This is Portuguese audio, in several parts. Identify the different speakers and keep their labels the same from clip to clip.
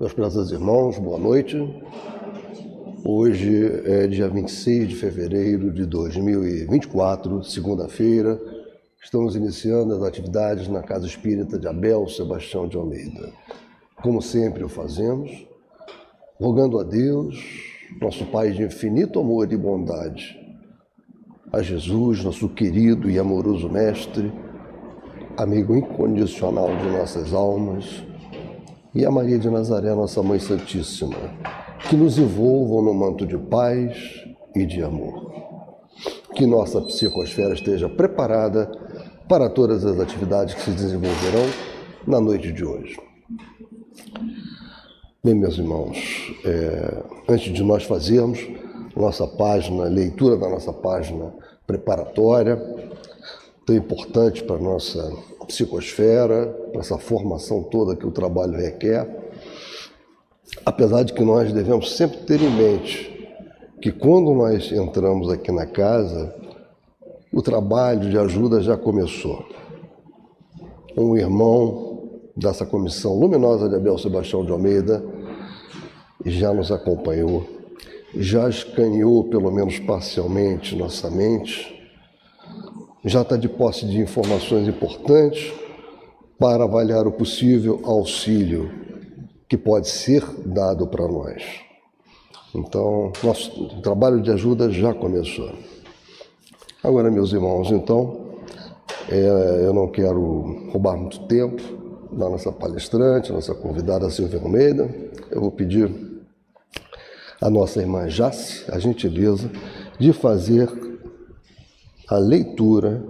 Speaker 1: Meus prezados irmãos, boa noite. Hoje é dia 26 de fevereiro de 2024, segunda-feira. Estamos iniciando as atividades na Casa Espírita de Abel Sebastião de Almeida. Como sempre o fazemos, rogando a Deus, nosso Pai de infinito amor e bondade, a Jesus, nosso querido e amoroso Mestre, amigo incondicional de nossas almas, e a Maria de Nazaré, nossa Mãe Santíssima, que nos envolvam no manto de paz e de amor. Que nossa psicosfera esteja preparada para todas as atividades que se desenvolverão na noite de hoje. Bem, meus irmãos, é, antes de nós fazermos nossa página, leitura da nossa página preparatória, tão importante para a nossa psicosfera, para essa formação toda que o trabalho requer. Apesar de que nós devemos sempre ter em mente que quando nós entramos aqui na casa, o trabalho de ajuda já começou. Um irmão dessa comissão luminosa de Abel Sebastião de Almeida já nos acompanhou, já escaneou, pelo menos parcialmente, nossa mente já está de posse de informações importantes para avaliar o possível auxílio que pode ser dado para nós. Então, nosso trabalho de ajuda já começou. Agora, meus irmãos, então, é, eu não quero roubar muito tempo da nossa palestrante, nossa convidada Silvia Almeida. Eu vou pedir à nossa irmã Jace a gentileza de fazer a leitura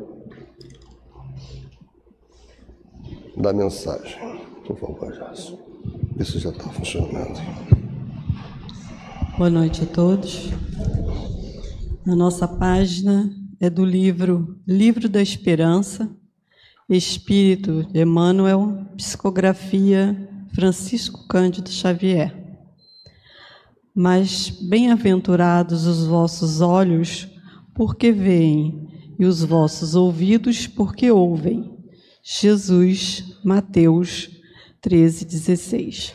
Speaker 1: da mensagem. Por favor, Jássio. Isso já está funcionando.
Speaker 2: Boa noite a todos. A nossa página é do livro Livro da Esperança, Espírito de Emmanuel, Psicografia Francisco Cândido Xavier. Mas bem-aventurados os vossos olhos, porque veem, e os vossos ouvidos, porque ouvem. Jesus, Mateus 13, 16.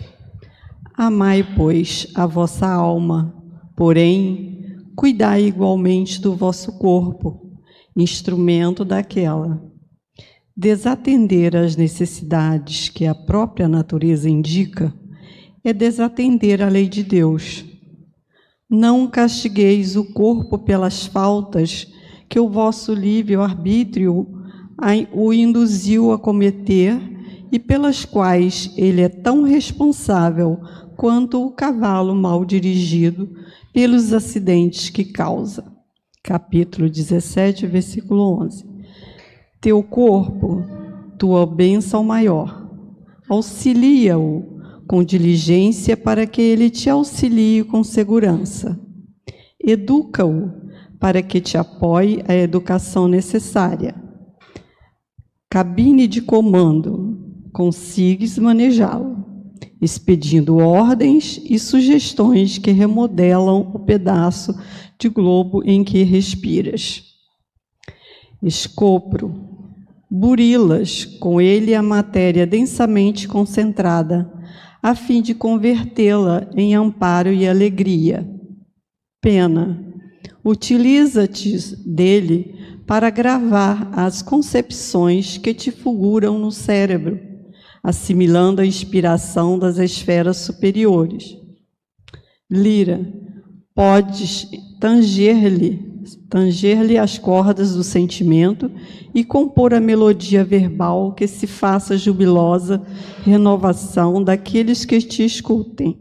Speaker 2: Amai, pois, a vossa alma, porém, cuidai igualmente do vosso corpo, instrumento daquela. Desatender às necessidades que a própria natureza indica é desatender a lei de Deus. Não castigueis o corpo pelas faltas que o vosso livre-arbítrio o induziu a cometer e pelas quais ele é tão responsável quanto o cavalo mal dirigido pelos acidentes que causa. Capítulo 17, versículo 11. Teu corpo, tua bênção maior, auxilia-o com diligência para que ele te auxilie com segurança. Educa-o para que te apoie a educação necessária. Cabine de comando, consigues manejá-lo, expedindo ordens e sugestões que remodelam o pedaço de globo em que respiras. Escopro, burilas com ele a matéria densamente concentrada, a fim de convertê-la em amparo e alegria. Pena, Utiliza-te dele para gravar as concepções que te fulguram no cérebro, assimilando a inspiração das esferas superiores. Lira, podes tanger-lhe tanger-lhe as cordas do sentimento e compor a melodia verbal que se faça jubilosa renovação daqueles que te escutem.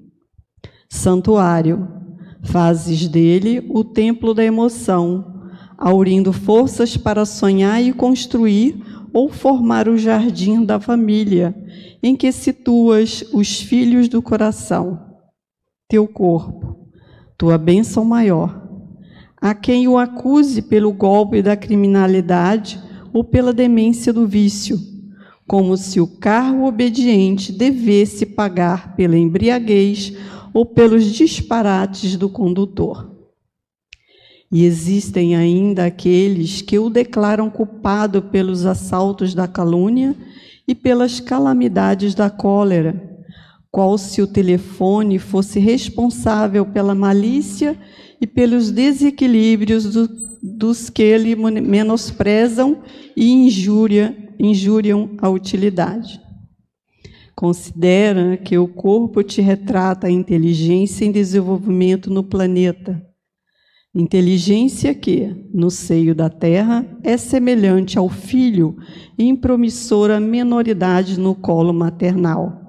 Speaker 2: Santuário, Fazes dele o templo da emoção, aurindo forças para sonhar e construir ou formar o jardim da família, em que situas os filhos do coração. Teu corpo, tua bênção maior. A quem o acuse pelo golpe da criminalidade ou pela demência do vício, como se o carro obediente devesse pagar pela embriaguez ou pelos disparates do condutor. E existem ainda aqueles que o declaram culpado pelos assaltos da calúnia e pelas calamidades da cólera, qual se o telefone fosse responsável pela malícia e pelos desequilíbrios do, dos que ele menosprezam e injúria, injuriam a utilidade. Considera que o corpo te retrata a inteligência em desenvolvimento no planeta. Inteligência que, no seio da terra, é semelhante ao filho em promissora menoridade no colo maternal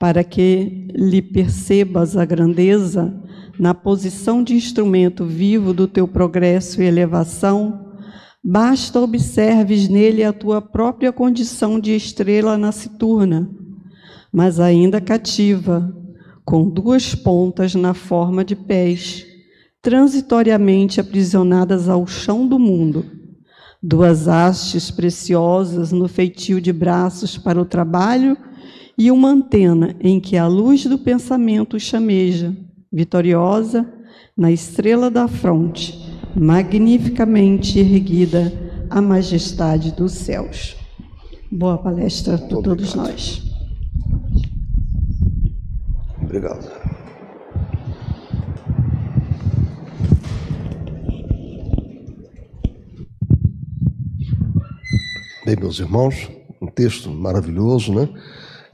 Speaker 2: para que lhe percebas a grandeza na posição de instrumento vivo do teu progresso e elevação, basta observes nele a tua própria condição de estrela nasciturna, mas ainda cativa, com duas pontas na forma de pés, transitoriamente aprisionadas ao chão do mundo, duas hastes preciosas no feitio de braços para o trabalho e uma antena em que a luz do pensamento chameja, vitoriosa, na estrela da fronte, magnificamente erguida a majestade dos céus. Boa palestra para todos nós.
Speaker 1: Obrigado. Bem, meus irmãos, um texto maravilhoso, né?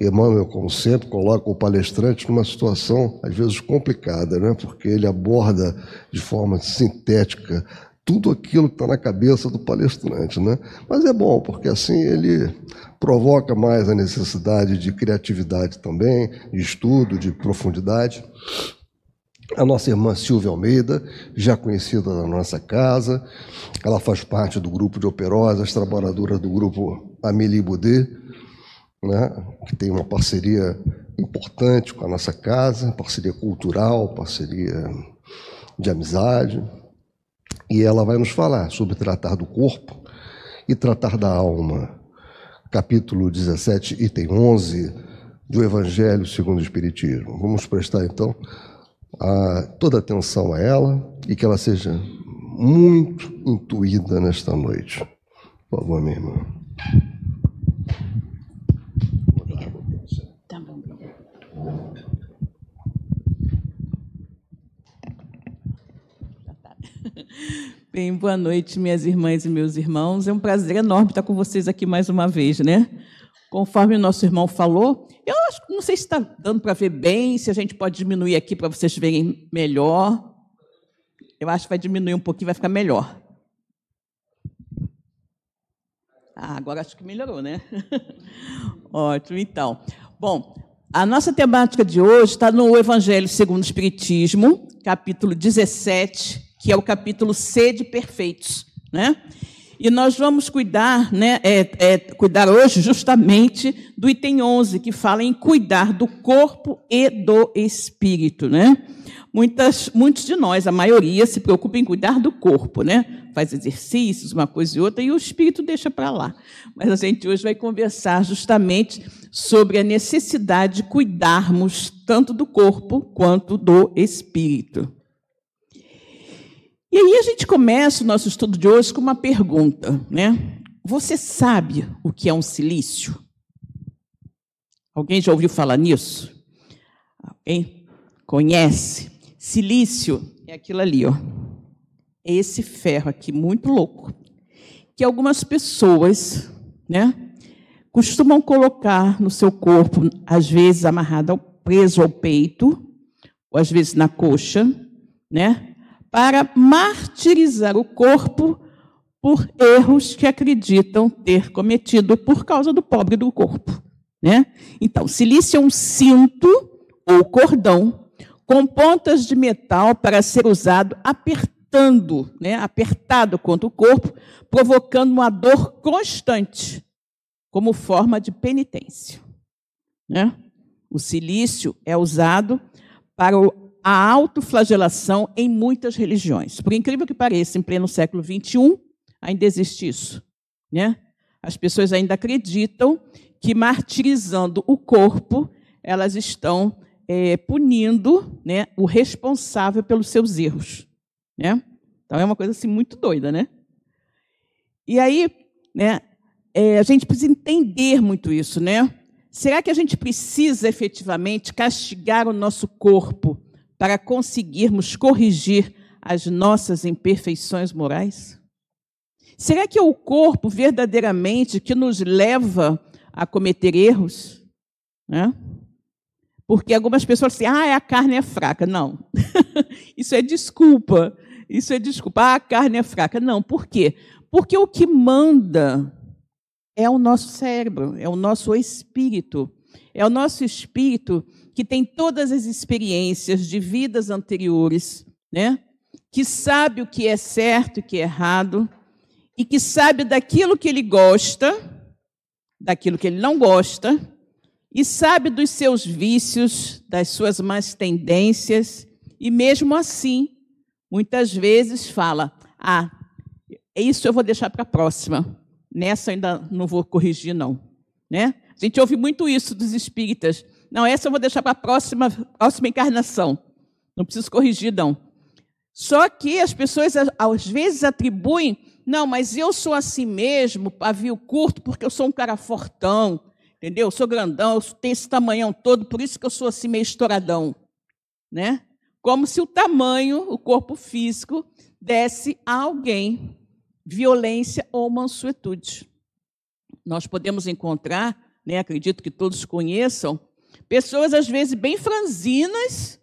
Speaker 1: Emmanuel, como sempre, coloca o palestrante numa situação, às vezes, complicada, né? porque ele aborda de forma sintética tudo aquilo que está na cabeça do palestrante. Né? Mas é bom, porque assim ele provoca mais a necessidade de criatividade também, de estudo, de profundidade. A nossa irmã Silvia Almeida, já conhecida da nossa casa, ela faz parte do grupo de operosas, trabalhadora do grupo Amélie Boudet, né, que tem uma parceria importante com a nossa casa, parceria cultural, parceria de amizade. E ela vai nos falar sobre tratar do corpo e tratar da alma. Capítulo 17, item 11 do Evangelho segundo o Espiritismo. Vamos prestar então a, toda atenção a ela e que ela seja muito intuída nesta noite. Por favor, minha irmã.
Speaker 3: Bem, boa noite, minhas irmãs e meus irmãos. É um prazer enorme estar com vocês aqui mais uma vez, né? Conforme o nosso irmão falou, eu acho, não sei se está dando para ver bem, se a gente pode diminuir aqui para vocês verem melhor. Eu acho que vai diminuir um pouquinho, vai ficar melhor. Ah, agora acho que melhorou, né? Ótimo, então. Bom, a nossa temática de hoje está no Evangelho segundo o Espiritismo, capítulo 17, que é o capítulo C de Perfeitos, né? E nós vamos cuidar, né, é, é, cuidar hoje justamente do item 11, que fala em cuidar do corpo e do espírito, né? Muitas, muitos de nós, a maioria, se preocupa em cuidar do corpo, né? Faz exercícios, uma coisa e outra, e o espírito deixa para lá. Mas a gente hoje vai conversar justamente sobre a necessidade de cuidarmos tanto do corpo quanto do espírito. E aí a gente começa o nosso estudo de hoje com uma pergunta, né? Você sabe o que é um silício? Alguém já ouviu falar nisso? Alguém conhece? Silício é aquilo ali, ó. É esse ferro aqui muito louco que algumas pessoas, né, costumam colocar no seu corpo, às vezes amarrado ao, preso ao peito, ou às vezes na coxa, né? Para martirizar o corpo por erros que acreditam ter cometido por causa do pobre do corpo. Né? Então, silício é um cinto ou cordão com pontas de metal para ser usado apertando, né? apertado contra o corpo, provocando uma dor constante, como forma de penitência. Né? O silício é usado para o a autoflagelação em muitas religiões. Por incrível que pareça, em pleno século XXI, ainda existe isso. Né? As pessoas ainda acreditam que martirizando o corpo, elas estão é, punindo né, o responsável pelos seus erros. Né? Então é uma coisa assim muito doida, né? E aí, né, é, a gente precisa entender muito isso, né? Será que a gente precisa efetivamente castigar o nosso corpo para conseguirmos corrigir as nossas imperfeições morais? Será que é o corpo verdadeiramente que nos leva a cometer erros? Né? Porque algumas pessoas dizem, ah, a carne é fraca. Não, isso é desculpa. Isso é desculpa. Ah, a carne é fraca. Não, por quê? Porque o que manda é o nosso cérebro, é o nosso espírito. É o nosso espírito que tem todas as experiências de vidas anteriores, né? que sabe o que é certo e o que é errado, e que sabe daquilo que ele gosta, daquilo que ele não gosta, e sabe dos seus vícios, das suas más tendências, e mesmo assim, muitas vezes fala: Ah, isso eu vou deixar para a próxima. Nessa ainda não vou corrigir, não. Né? A gente ouve muito isso dos espíritas. Não, essa eu vou deixar para a próxima, próxima encarnação. Não preciso corrigir, não. Só que as pessoas, às vezes, atribuem, não, mas eu sou assim mesmo, pavio curto, porque eu sou um cara fortão, entendeu? Eu sou grandão, eu tenho esse tamanhão todo, por isso que eu sou assim meio estouradão. Né? Como se o tamanho, o corpo físico, desse a alguém violência ou mansuetude. Nós podemos encontrar, né, acredito que todos conheçam, pessoas às vezes bem franzinas,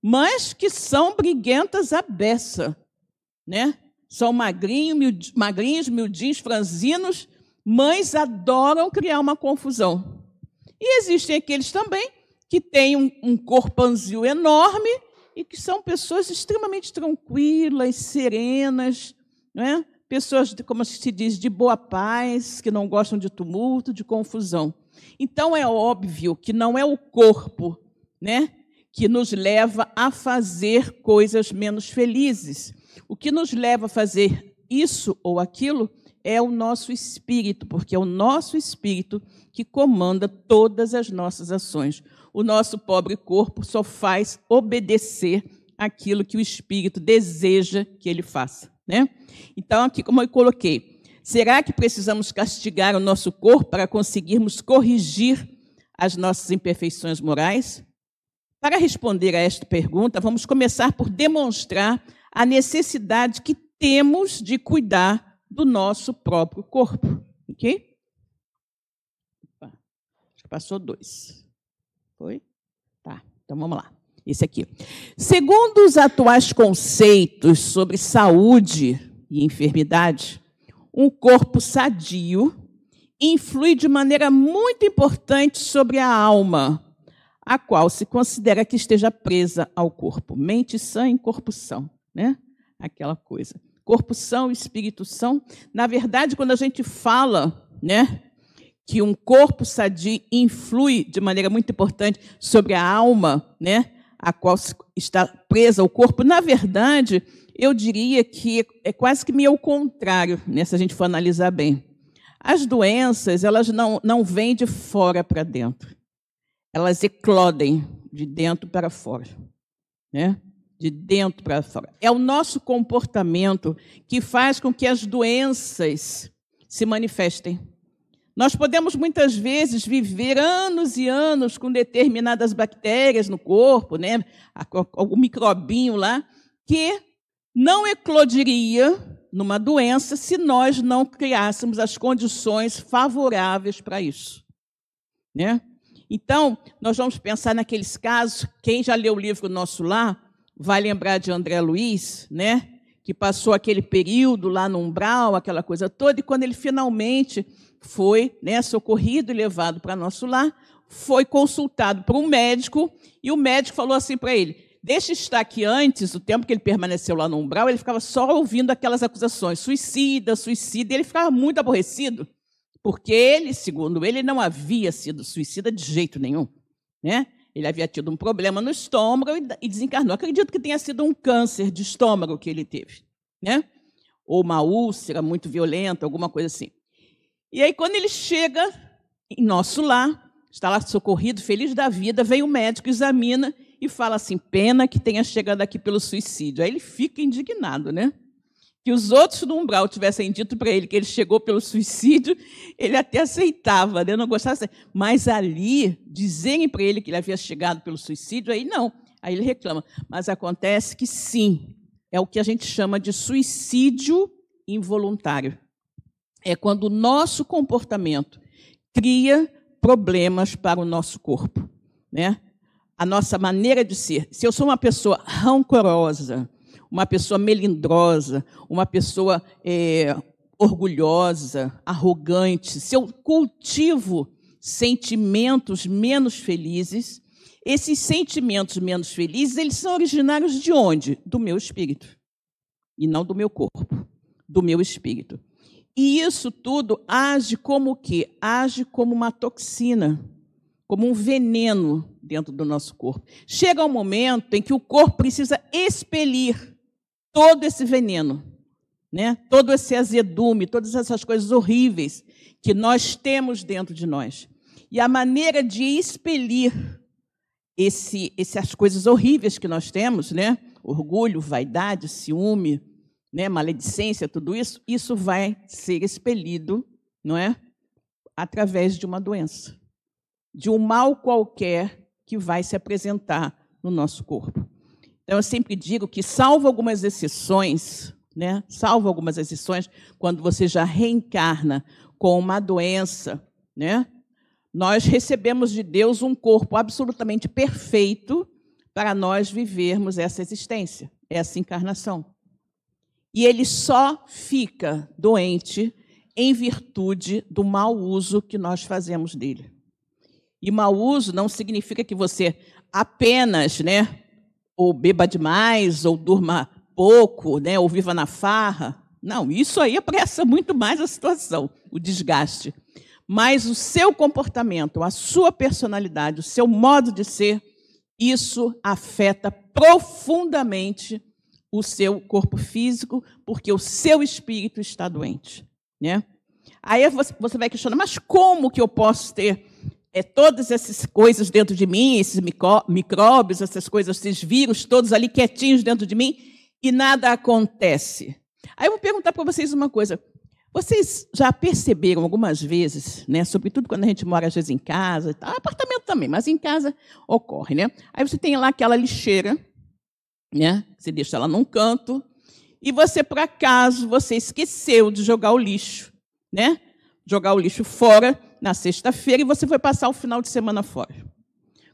Speaker 3: mas que são briguentas à beça, né? São magrinho, magrinhos, miudinhos, franzinos, mas adoram criar uma confusão. E existem aqueles também que têm um, um corpanzil enorme e que são pessoas extremamente tranquilas, serenas, né? pessoas, como se diz, de boa paz, que não gostam de tumulto, de confusão. Então é óbvio que não é o corpo, né, que nos leva a fazer coisas menos felizes. O que nos leva a fazer isso ou aquilo é o nosso espírito, porque é o nosso espírito que comanda todas as nossas ações. O nosso pobre corpo só faz obedecer aquilo que o espírito deseja que ele faça. Né? Então, aqui como eu coloquei, será que precisamos castigar o nosso corpo para conseguirmos corrigir as nossas imperfeições morais? Para responder a esta pergunta, vamos começar por demonstrar a necessidade que temos de cuidar do nosso próprio corpo. Ok? Passou dois. Foi? Tá, então vamos lá. Esse aqui. Segundo os atuais conceitos sobre saúde e enfermidade, um corpo sadio influi de maneira muito importante sobre a alma, a qual se considera que esteja presa ao corpo. Mente sã em corpo são, né? Aquela coisa. Corpo são, espírito são. Na verdade, quando a gente fala, né, que um corpo sadio influi de maneira muito importante sobre a alma, né? a qual está presa o corpo, na verdade, eu diria que é quase que meio o contrário, né, se a gente for analisar bem. As doenças, elas não, não vêm de fora para dentro. Elas eclodem de dentro para fora. Né? De dentro para fora. É o nosso comportamento que faz com que as doenças se manifestem. Nós podemos muitas vezes viver anos e anos com determinadas bactérias no corpo, né? algum microbinho lá, que não eclodiria numa doença se nós não criássemos as condições favoráveis para isso. Né? Então, nós vamos pensar naqueles casos, quem já leu o livro Nosso Lar, vai lembrar de André Luiz, né? que passou aquele período lá no umbral, aquela coisa toda, e quando ele finalmente foi né, socorrido e levado para nosso lar, foi consultado por um médico, e o médico falou assim para ele: deixa estar aqui antes, o tempo que ele permaneceu lá no umbral, ele ficava só ouvindo aquelas acusações, suicida, suicida, e ele ficava muito aborrecido, porque ele, segundo ele, não havia sido suicida de jeito nenhum. Né? Ele havia tido um problema no estômago e desencarnou. Acredito que tenha sido um câncer de estômago que ele teve, né? Ou uma úlcera muito violenta, alguma coisa assim. E aí, quando ele chega em nosso lar, está lá socorrido, feliz da vida, vem o médico, examina e fala assim: pena que tenha chegado aqui pelo suicídio. Aí ele fica indignado, né? que os outros no umbral tivessem dito para ele que ele chegou pelo suicídio, ele até aceitava, né? não gostava. Mas ali, dizerem para ele que ele havia chegado pelo suicídio, aí não. Aí ele reclama. Mas acontece que sim, é o que a gente chama de suicídio involuntário. É quando o nosso comportamento cria problemas para o nosso corpo, né? A nossa maneira de ser. Se eu sou uma pessoa rancorosa, uma pessoa melindrosa, uma pessoa é, orgulhosa, arrogante, se eu cultivo sentimentos menos felizes, esses sentimentos menos felizes, eles são originários de onde? Do meu espírito. E não do meu corpo, do meu espírito. E isso tudo age como o quê? Age como uma toxina, como um veneno dentro do nosso corpo. Chega um momento em que o corpo precisa expelir todo esse veneno, né? todo esse azedume, todas essas coisas horríveis que nós temos dentro de nós. E a maneira de expelir esse, essas coisas horríveis que nós temos, né? orgulho, vaidade, ciúme, né? maledicência, tudo isso, isso vai ser expelido, não é? Através de uma doença, de um mal qualquer que vai se apresentar no nosso corpo. Então, eu sempre digo que, salvo algumas exceções, né, salvo algumas exceções, quando você já reencarna com uma doença, né, nós recebemos de Deus um corpo absolutamente perfeito para nós vivermos essa existência, essa encarnação. E ele só fica doente em virtude do mau uso que nós fazemos dele. E mau uso não significa que você apenas, né, ou beba demais, ou durma pouco, né, ou viva na farra. Não, isso aí apressa muito mais a situação, o desgaste. Mas o seu comportamento, a sua personalidade, o seu modo de ser, isso afeta profundamente o seu corpo físico, porque o seu espírito está doente, né? Aí você vai questionar, mas como que eu posso ter é, todas essas coisas dentro de mim, esses micróbios, essas coisas, esses vírus todos ali quietinhos dentro de mim, e nada acontece. Aí eu vou perguntar para vocês uma coisa. Vocês já perceberam algumas vezes, né, sobretudo quando a gente mora às vezes em casa, tá, apartamento também, mas em casa ocorre, né? Aí você tem lá aquela lixeira, né? Você deixa ela num canto e você por acaso você esqueceu de jogar o lixo, né? Jogar o lixo fora na sexta-feira e você foi passar o final de semana fora.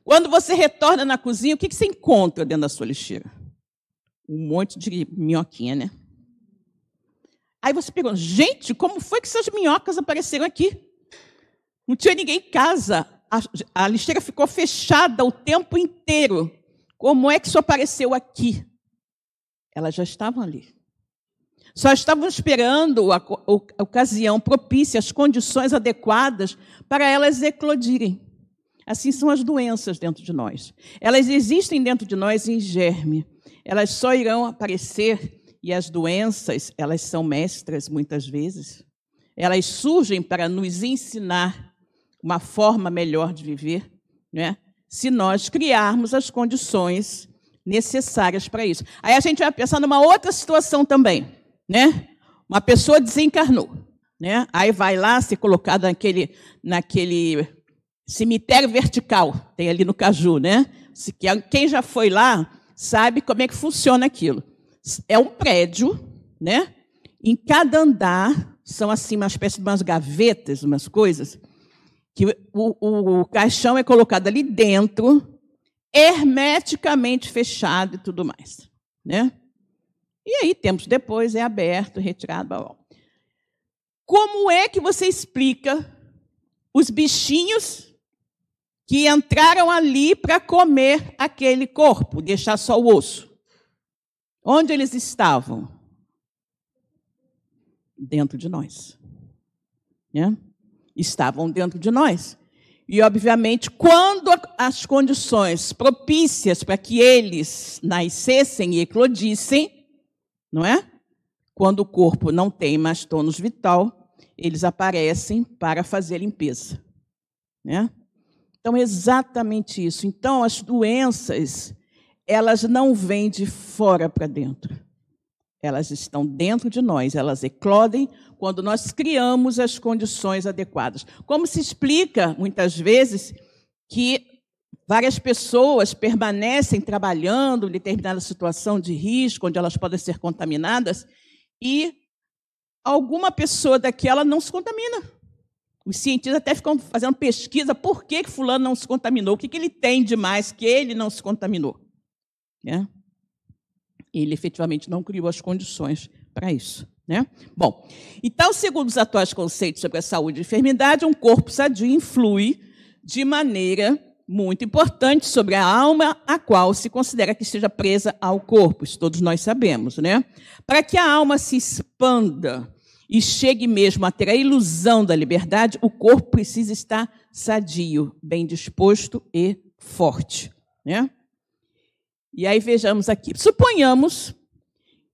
Speaker 3: Quando você retorna na cozinha, o que você encontra dentro da sua lixeira? Um monte de minhoquinha, né? Aí você pergunta, gente, como foi que essas minhocas apareceram aqui? Não tinha ninguém em casa. A, a lixeira ficou fechada o tempo inteiro. Como é que isso apareceu aqui? Elas já estavam ali. Só estavam esperando a, ocasião propícia, as condições adequadas para elas eclodirem. Assim são as doenças dentro de nós. Elas existem dentro de nós em germe. Elas só irão aparecer e as doenças, elas são mestras muitas vezes. Elas surgem para nos ensinar uma forma melhor de viver, né? se nós criarmos as condições necessárias para isso. Aí a gente vai pensar numa outra situação também né? Uma pessoa desencarnou, né? Aí vai lá ser colocada naquele, naquele cemitério vertical, tem ali no Caju, né? Quem já foi lá sabe como é que funciona aquilo. É um prédio, né? Em cada andar são assim uma espécie de umas gavetas, umas coisas que o, o, o caixão é colocado ali dentro, hermeticamente fechado e tudo mais, né? E aí, tempos depois, é aberto, retirado. Blá, blá. Como é que você explica os bichinhos que entraram ali para comer aquele corpo, deixar só o osso? Onde eles estavam? Dentro de nós. Né? Estavam dentro de nós. E, obviamente, quando as condições propícias para que eles nascessem e eclodissem, não é? Quando o corpo não tem mais tônus vital, eles aparecem para fazer limpeza, né? Então, exatamente isso. Então, as doenças, elas não vêm de fora para dentro. Elas estão dentro de nós, elas eclodem quando nós criamos as condições adequadas. Como se explica, muitas vezes, que várias pessoas permanecem trabalhando em determinada situação de risco, onde elas podem ser contaminadas, e alguma pessoa daquela não se contamina. Os cientistas até ficam fazendo pesquisa por que, que fulano não se contaminou, o que, que ele tem de mais que ele não se contaminou. Né? Ele efetivamente não criou as condições para isso. Né? Bom, então, segundo os atuais conceitos sobre a saúde e enfermidade, um corpo sadio influi de maneira muito importante sobre a alma, a qual se considera que esteja presa ao corpo. Isso todos nós sabemos, né? Para que a alma se expanda e chegue mesmo a ter a ilusão da liberdade, o corpo precisa estar sadio, bem disposto e forte, né? E aí vejamos aqui. Suponhamos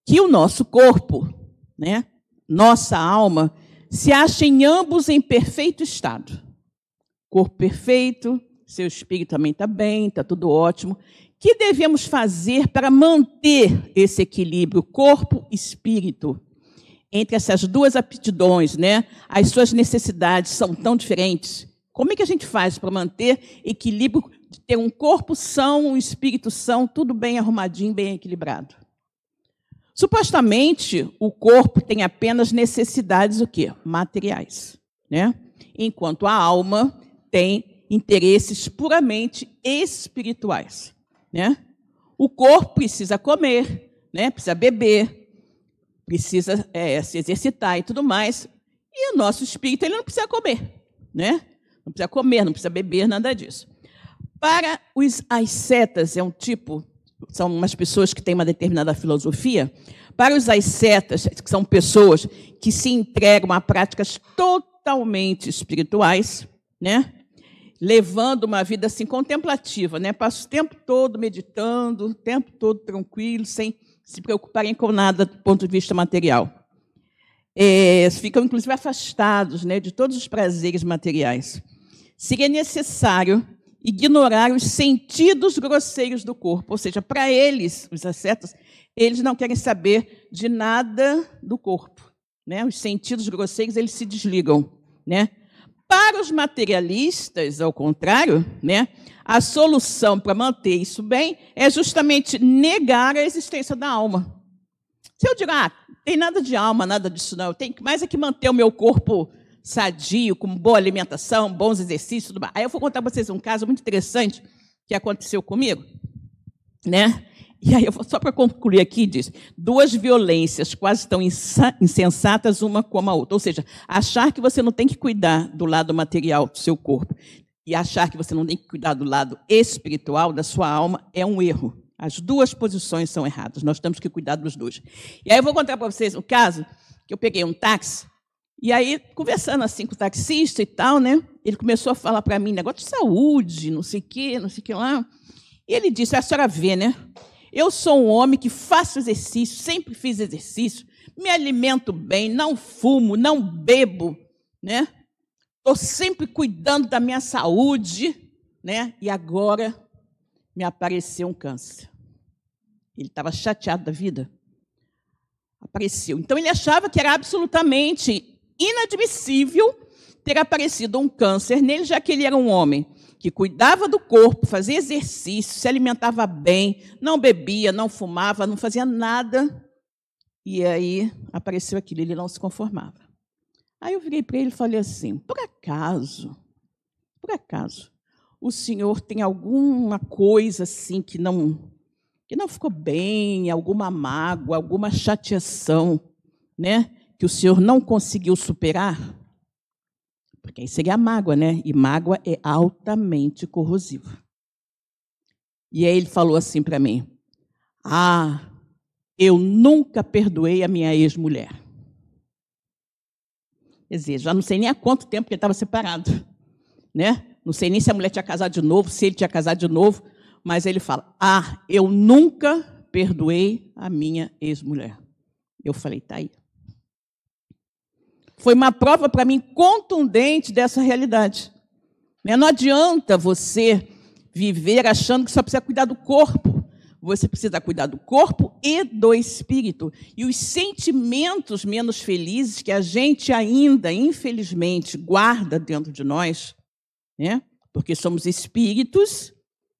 Speaker 3: que o nosso corpo, né, nossa alma, se acha em ambos em perfeito estado. Corpo perfeito, seu espírito também está bem, está tudo ótimo. O que devemos fazer para manter esse equilíbrio corpo-espírito? Entre essas duas aptidões, né? As suas necessidades são tão diferentes. Como é que a gente faz para manter equilíbrio, ter um corpo são, um espírito são, tudo bem arrumadinho, bem equilibrado? Supostamente, o corpo tem apenas necessidades o quê? Materiais, né? Enquanto a alma tem interesses puramente espirituais, né? O corpo precisa comer, né? Precisa beber, precisa é, se exercitar e tudo mais. E o nosso espírito ele não precisa comer, né? Não precisa comer, não precisa beber, nada disso. Para os ascetas, é um tipo, são umas pessoas que têm uma determinada filosofia. Para os ascetas, que são pessoas que se entregam a práticas totalmente espirituais, né? Levando uma vida assim contemplativa, né? Passa o tempo todo meditando, o tempo todo tranquilo, sem se preocuparem com nada do ponto de vista material. É, ficam inclusive afastados, né, de todos os prazeres materiais. Seria necessário ignorar os sentidos grosseiros do corpo, ou seja, para eles, os ascetas, eles não querem saber de nada do corpo, né? Os sentidos grosseiros eles se desligam, né? Para os materialistas, ao contrário, né, a solução para manter isso bem é justamente negar a existência da alma. Se eu digo, ah, tem nada de alma, nada disso não, eu tenho mais é que manter o meu corpo sadio, com boa alimentação, bons exercícios, tudo mais. Aí eu vou contar para vocês um caso muito interessante que aconteceu comigo, né? E aí, só para concluir aqui, diz: duas violências quase tão insensatas uma como a outra. Ou seja, achar que você não tem que cuidar do lado material do seu corpo e achar que você não tem que cuidar do lado espiritual da sua alma é um erro. As duas posições são erradas. Nós temos que cuidar dos dois. E aí eu vou contar para vocês um caso que eu peguei um táxi e aí, conversando assim com o taxista e tal, né? Ele começou a falar para mim negócio de saúde, não sei o quê, não sei o que lá. E ele disse: a senhora vê, né? Eu sou um homem que faço exercício, sempre fiz exercício, me alimento bem, não fumo, não bebo, né? Estou sempre cuidando da minha saúde, né? E agora me apareceu um câncer. Ele estava chateado da vida. Apareceu. Então ele achava que era absolutamente inadmissível ter aparecido um câncer nele, já que ele era um homem que cuidava do corpo, fazia exercício, se alimentava bem, não bebia, não fumava, não fazia nada. E aí apareceu aquilo, ele não se conformava. Aí eu virei para ele e falei assim: por acaso, por acaso, o senhor tem alguma coisa assim que não que não ficou bem, alguma mágoa, alguma chateação, né, que o senhor não conseguiu superar? Porque aí seria a mágoa, né? E mágoa é altamente corrosiva. E aí ele falou assim para mim: Ah, eu nunca perdoei a minha ex-mulher. Quer dizer, já não sei nem há quanto tempo que ele estava separado, né? Não sei nem se a mulher tinha casado de novo, se ele tinha casado de novo, mas ele fala: Ah, eu nunca perdoei a minha ex-mulher. Eu falei: Tá aí. Foi uma prova para mim contundente dessa realidade. Né? Não adianta você viver achando que só precisa cuidar do corpo. você precisa cuidar do corpo e do espírito. E os sentimentos menos felizes que a gente ainda, infelizmente, guarda dentro de nós, né? porque somos espíritos,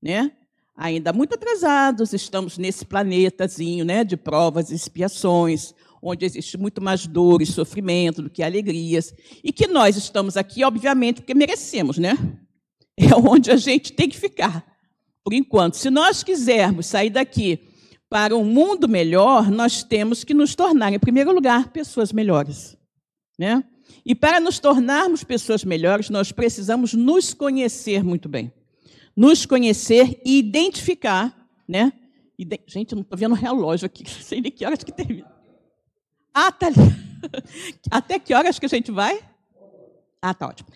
Speaker 3: né? ainda muito atrasados, estamos nesse planetazinho né? de provas e expiações, onde existe muito mais dor e sofrimento do que alegrias, e que nós estamos aqui, obviamente, porque merecemos, né? É onde a gente tem que ficar por enquanto. Se nós quisermos sair daqui para um mundo melhor, nós temos que nos tornar, em primeiro lugar, pessoas melhores. Né? E para nos tornarmos pessoas melhores, nós precisamos nos conhecer muito bem. Nos conhecer e identificar, né? Gente, eu não estou vendo o relógio aqui, sei nem que horas que termina. Ah, tá ali. Até que horas que a gente vai? Ah, tá ótimo.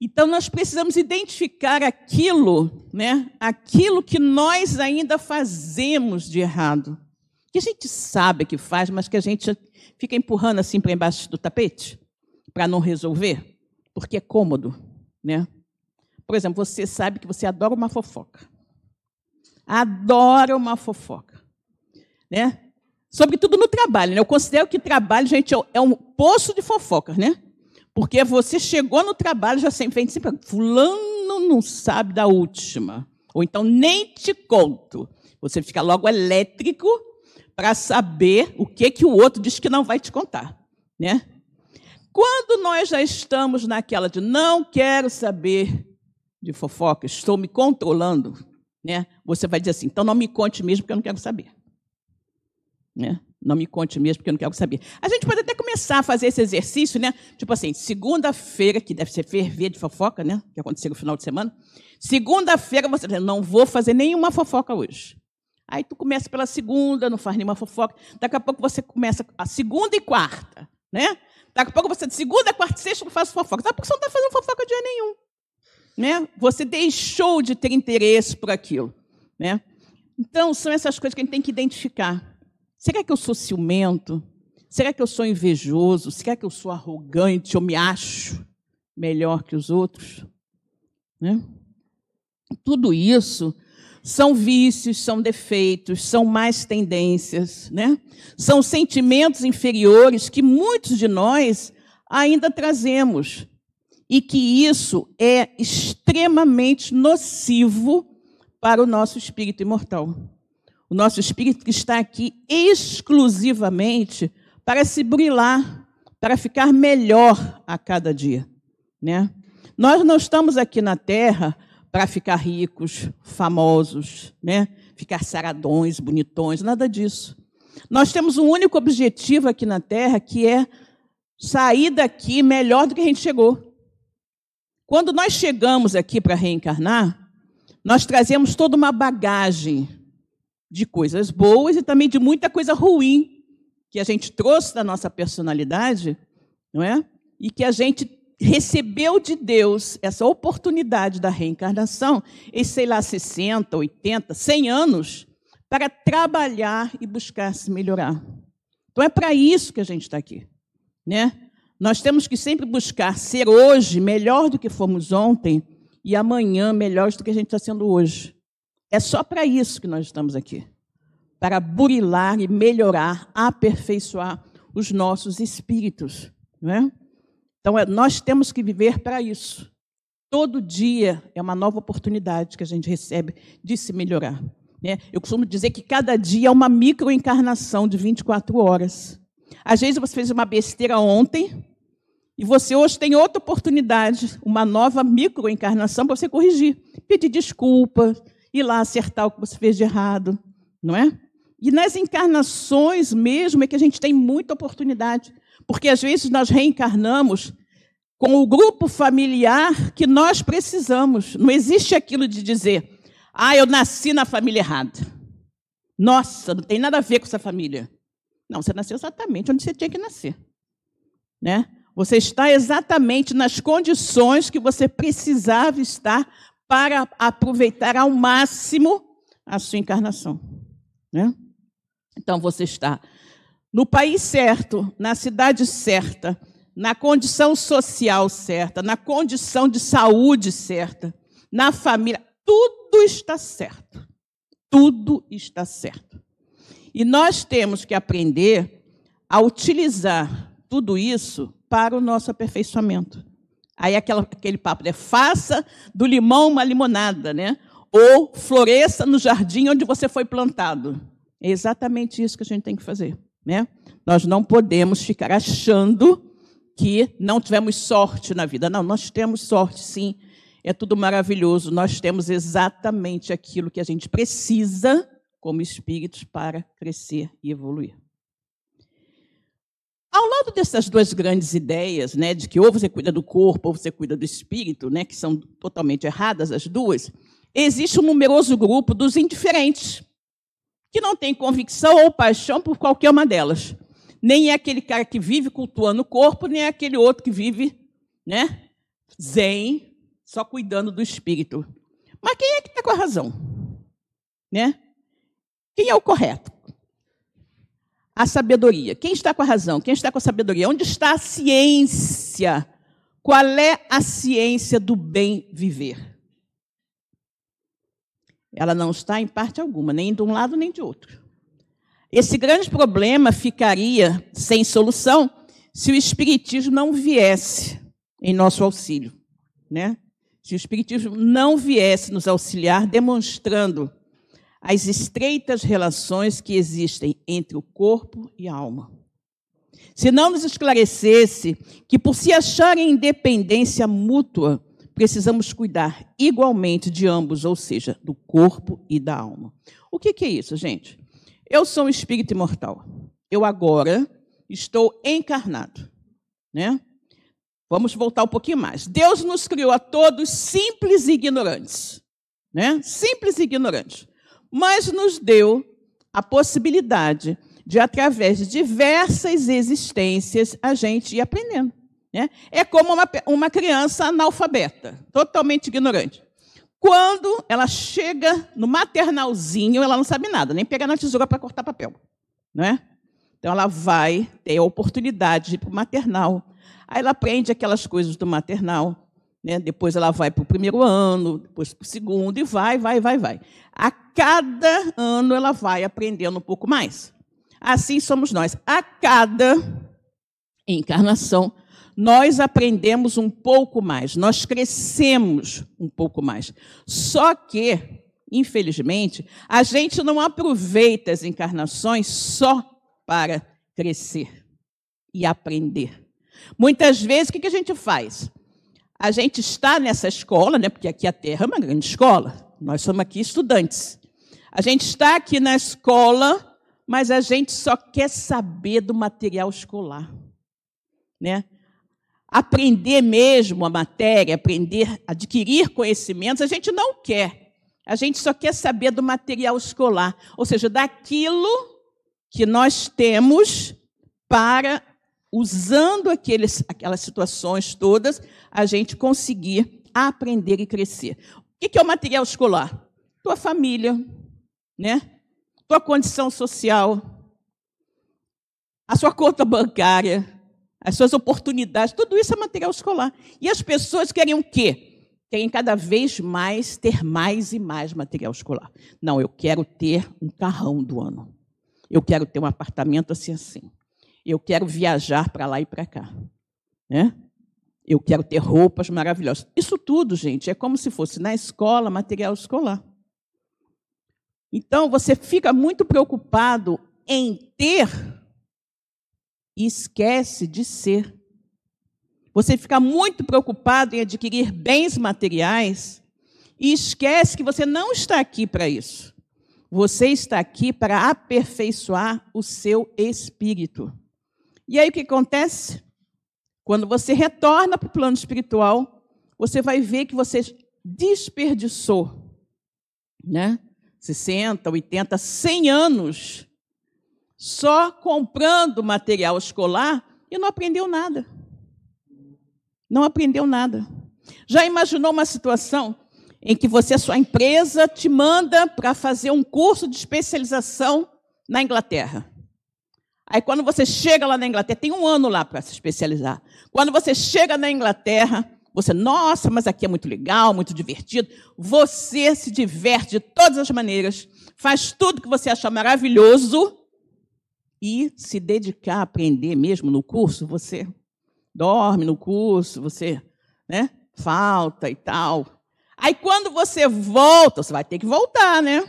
Speaker 3: Então nós precisamos identificar aquilo, né? Aquilo que nós ainda fazemos de errado. Que a gente sabe que faz, mas que a gente fica empurrando assim para embaixo do tapete para não resolver, porque é cômodo, né? Por exemplo, você sabe que você adora uma fofoca. Adora uma fofoca, né? Sobretudo no trabalho, né? Eu considero que trabalho, gente, é um poço de fofocas, né? Porque você chegou no trabalho, já sempre vem sempre, fulano não sabe da última. Ou então nem te conto. Você fica logo elétrico para saber o que que o outro diz que não vai te contar, né? Quando nós já estamos naquela de não quero saber de fofoca, estou me controlando, né? Você vai dizer assim, então não me conte mesmo porque eu não quero saber. Né? Não me conte mesmo, porque eu não quero saber. A gente pode até começar a fazer esse exercício, né? Tipo assim, segunda-feira, que deve ser ferver de fofoca, né? Que aconteceu no final de semana. Segunda-feira você diz, não vou fazer nenhuma fofoca hoje. Aí tu começa pela segunda, não faz nenhuma fofoca. Daqui a pouco você começa a segunda e quarta, né? Daqui a pouco você de segunda, quarta e sexta não faz fofoca. Daqui a pouco você não está fazendo fofoca dia nenhum. Né? Você deixou de ter interesse por aquilo. Né? Então, são essas coisas que a gente tem que identificar. Será que eu sou ciumento? Será que eu sou invejoso? Será que eu sou arrogante? Eu me acho melhor que os outros? Né? Tudo isso são vícios, são defeitos, são más tendências, né? São sentimentos inferiores que muitos de nós ainda trazemos e que isso é extremamente nocivo para o nosso espírito imortal. O nosso espírito está aqui exclusivamente para se burilar, para ficar melhor a cada dia, né? Nós não estamos aqui na terra para ficar ricos, famosos, né? Ficar saradões, bonitões, nada disso. Nós temos um único objetivo aqui na terra, que é sair daqui melhor do que a gente chegou. Quando nós chegamos aqui para reencarnar, nós trazemos toda uma bagagem de coisas boas e também de muita coisa ruim que a gente trouxe da nossa personalidade, não é? E que a gente recebeu de Deus essa oportunidade da reencarnação em, sei lá, 60, 80, 100 anos, para trabalhar e buscar se melhorar. Então é para isso que a gente está aqui, né? Nós temos que sempre buscar ser hoje melhor do que fomos ontem e amanhã melhor do que a gente está sendo hoje. É só para isso que nós estamos aqui para burilar e melhorar, aperfeiçoar os nossos espíritos. Não é? Então, é, nós temos que viver para isso. Todo dia é uma nova oportunidade que a gente recebe de se melhorar. Né? Eu costumo dizer que cada dia é uma microencarnação de 24 horas. Às vezes você fez uma besteira ontem e você hoje tem outra oportunidade, uma nova microencarnação para você corrigir, pedir desculpas, ir lá acertar o que você fez de errado, não é? E nas encarnações mesmo é que a gente tem muita oportunidade, porque às vezes nós reencarnamos com o grupo familiar que nós precisamos. Não existe aquilo de dizer, ah, eu nasci na família errada. Nossa, não tem nada a ver com essa família. Não, você nasceu exatamente onde você tinha que nascer. Né? Você está exatamente nas condições que você precisava estar para aproveitar ao máximo a sua encarnação. Né? Então você está no país certo, na cidade certa, na condição social certa, na condição de saúde certa, na família, tudo está certo. tudo está certo. E nós temos que aprender a utilizar tudo isso para o nosso aperfeiçoamento. Aí aquela, aquele papo, né? Faça do limão uma limonada, né? Ou floresça no jardim onde você foi plantado. É exatamente isso que a gente tem que fazer, né? Nós não podemos ficar achando que não tivemos sorte na vida. Não, nós temos sorte, sim. É tudo maravilhoso. Nós temos exatamente aquilo que a gente precisa como espíritos para crescer e evoluir. Ao lado dessas duas grandes ideias, né, de que ou você cuida do corpo ou você cuida do espírito, né, que são totalmente erradas as duas, existe um numeroso grupo dos indiferentes, que não tem convicção ou paixão por qualquer uma delas. Nem é aquele cara que vive cultuando o corpo, nem é aquele outro que vive, né, zen, só cuidando do espírito. Mas quem é que está com a razão? Né? Quem é o correto? A sabedoria. Quem está com a razão? Quem está com a sabedoria? Onde está a ciência? Qual é a ciência do bem viver? Ela não está em parte alguma, nem de um lado nem de outro. Esse grande problema ficaria sem solução se o Espiritismo não viesse em nosso auxílio. Né? Se o Espiritismo não viesse nos auxiliar, demonstrando as estreitas relações que existem entre o corpo e a alma. Se não nos esclarecesse que, por se achar em independência mútua, precisamos cuidar igualmente de ambos, ou seja, do corpo e da alma. O que, é isso, gente? Eu sou um espírito imortal. Eu agora estou encarnado. Né? Vamos voltar um pouquinho mais. Deus nos criou a todos simples e ignorantes. Né? Simples e ignorantes mas nos deu a possibilidade de, através de diversas existências, a gente ir aprendendo. Né? É como uma, uma criança analfabeta, totalmente ignorante. Quando ela chega no maternalzinho, ela não sabe nada, nem pegar na tesoura para cortar papel. Não é? Então, ela vai ter a oportunidade de ir para o maternal. Aí ela aprende aquelas coisas do maternal. Né? Depois ela vai para o primeiro ano, depois para o segundo, e vai, vai, vai, vai. A cada ano ela vai aprendendo um pouco mais. Assim somos nós. A cada encarnação, nós aprendemos um pouco mais, nós crescemos um pouco mais. Só que, infelizmente, a gente não aproveita as encarnações só para crescer e aprender. Muitas vezes, o que a gente faz? A gente está nessa escola, né, porque aqui a Terra é uma grande escola, nós somos aqui estudantes. A gente está aqui na escola, mas a gente só quer saber do material escolar. Né? Aprender mesmo a matéria, aprender, adquirir conhecimentos, a gente não quer. A gente só quer saber do material escolar, ou seja, daquilo que nós temos para usando aqueles, aquelas situações todas, a gente conseguir aprender e crescer. O que é o material escolar? Tua família, né? Tua condição social, a sua conta bancária, as suas oportunidades, tudo isso é material escolar. E as pessoas querem o quê? Querem cada vez mais ter mais e mais material escolar. Não, eu quero ter um carrão do ano. Eu quero ter um apartamento assim assim. Eu quero viajar para lá e para cá. Né? Eu quero ter roupas maravilhosas. Isso tudo, gente, é como se fosse na escola material escolar. Então, você fica muito preocupado em ter e esquece de ser. Você fica muito preocupado em adquirir bens materiais e esquece que você não está aqui para isso. Você está aqui para aperfeiçoar o seu espírito. E aí o que acontece? Quando você retorna para o plano espiritual, você vai ver que você desperdiçou, né? 60, 80, 100 anos só comprando material escolar e não aprendeu nada. Não aprendeu nada. Já imaginou uma situação em que você, sua empresa, te manda para fazer um curso de especialização na Inglaterra? Aí, quando você chega lá na Inglaterra, tem um ano lá para se especializar. Quando você chega na Inglaterra, Você, nossa, mas aqui é muito legal, muito divertido. Você se diverte de todas as maneiras, faz tudo que você acha maravilhoso e se dedicar a aprender mesmo no curso, você dorme no curso, você né, falta e tal. Aí quando você volta, você vai ter que voltar, né?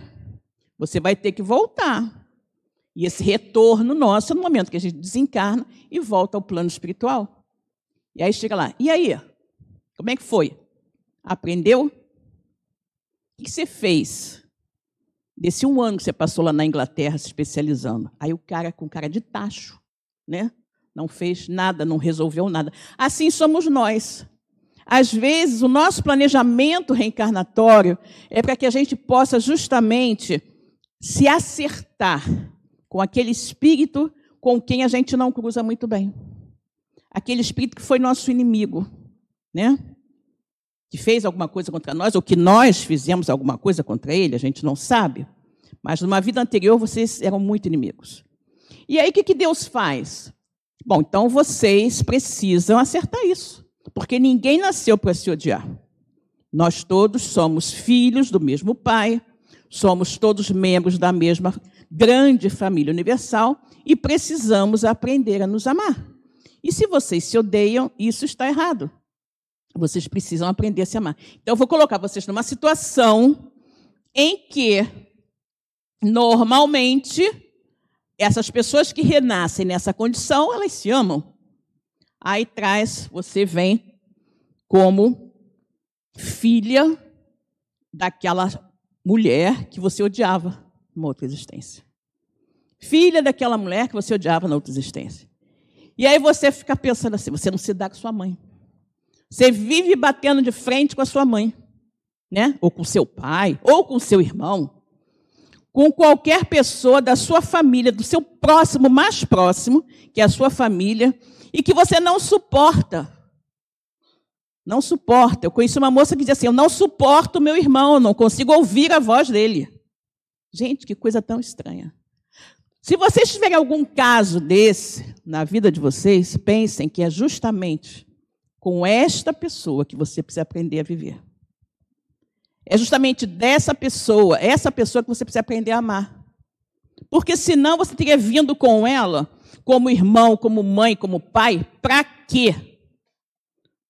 Speaker 3: Você vai ter que voltar. E esse retorno nosso é no momento que a gente desencarna e volta ao plano espiritual. E aí chega lá, e aí? Como é que foi? Aprendeu? O que você fez? Desse um ano que você passou lá na Inglaterra se especializando. Aí o cara com cara de tacho, né? Não fez nada, não resolveu nada. Assim somos nós. Às vezes, o nosso planejamento reencarnatório é para que a gente possa justamente se acertar com aquele espírito com quem a gente não cruza muito bem. Aquele espírito que foi nosso inimigo, né? Que fez alguma coisa contra nós, ou que nós fizemos alguma coisa contra ele, a gente não sabe. Mas numa vida anterior vocês eram muito inimigos. E aí o que, que Deus faz? Bom, então vocês precisam acertar isso, porque ninguém nasceu para se odiar. Nós todos somos filhos do mesmo Pai, somos todos membros da mesma grande família universal e precisamos aprender a nos amar. E se vocês se odeiam, isso está errado. Vocês precisam aprender a se amar. Então, eu vou colocar vocês numa situação em que, normalmente, essas pessoas que renascem nessa condição, elas se amam. Aí traz, você vem como filha daquela mulher que você odiava numa outra existência. Filha daquela mulher que você odiava na outra existência. E aí você fica pensando assim: você não se dá com sua mãe. Você vive batendo de frente com a sua mãe, né? Ou com seu pai, ou com seu irmão, com qualquer pessoa da sua família, do seu próximo, mais próximo, que é a sua família, e que você não suporta. Não suporta. Eu conheci uma moça que dizia assim: Eu não suporto meu irmão, não consigo ouvir a voz dele. Gente, que coisa tão estranha. Se vocês tiverem algum caso desse na vida de vocês, pensem que é justamente com esta pessoa que você precisa aprender a viver. É justamente dessa pessoa, essa pessoa que você precisa aprender a amar. Porque senão você teria vindo com ela como irmão, como mãe, como pai, para quê?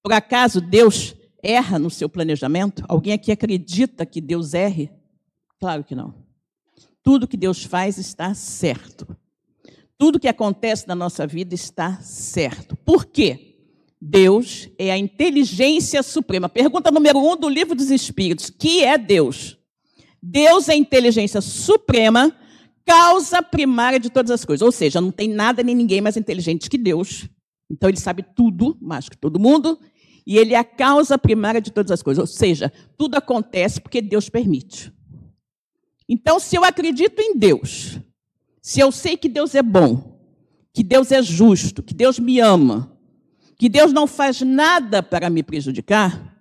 Speaker 3: Por acaso Deus erra no seu planejamento? Alguém aqui acredita que Deus erre? Claro que não. Tudo que Deus faz está certo. Tudo que acontece na nossa vida está certo. Por quê? Deus é a inteligência suprema. Pergunta número um do livro dos Espíritos: que é Deus? Deus é a inteligência suprema, causa primária de todas as coisas. Ou seja, não tem nada nem ninguém mais inteligente que Deus. Então ele sabe tudo, mais que todo mundo, e ele é a causa primária de todas as coisas. Ou seja, tudo acontece porque Deus permite. Então, se eu acredito em Deus, se eu sei que Deus é bom, que Deus é justo, que Deus me ama, que Deus não faz nada para me prejudicar,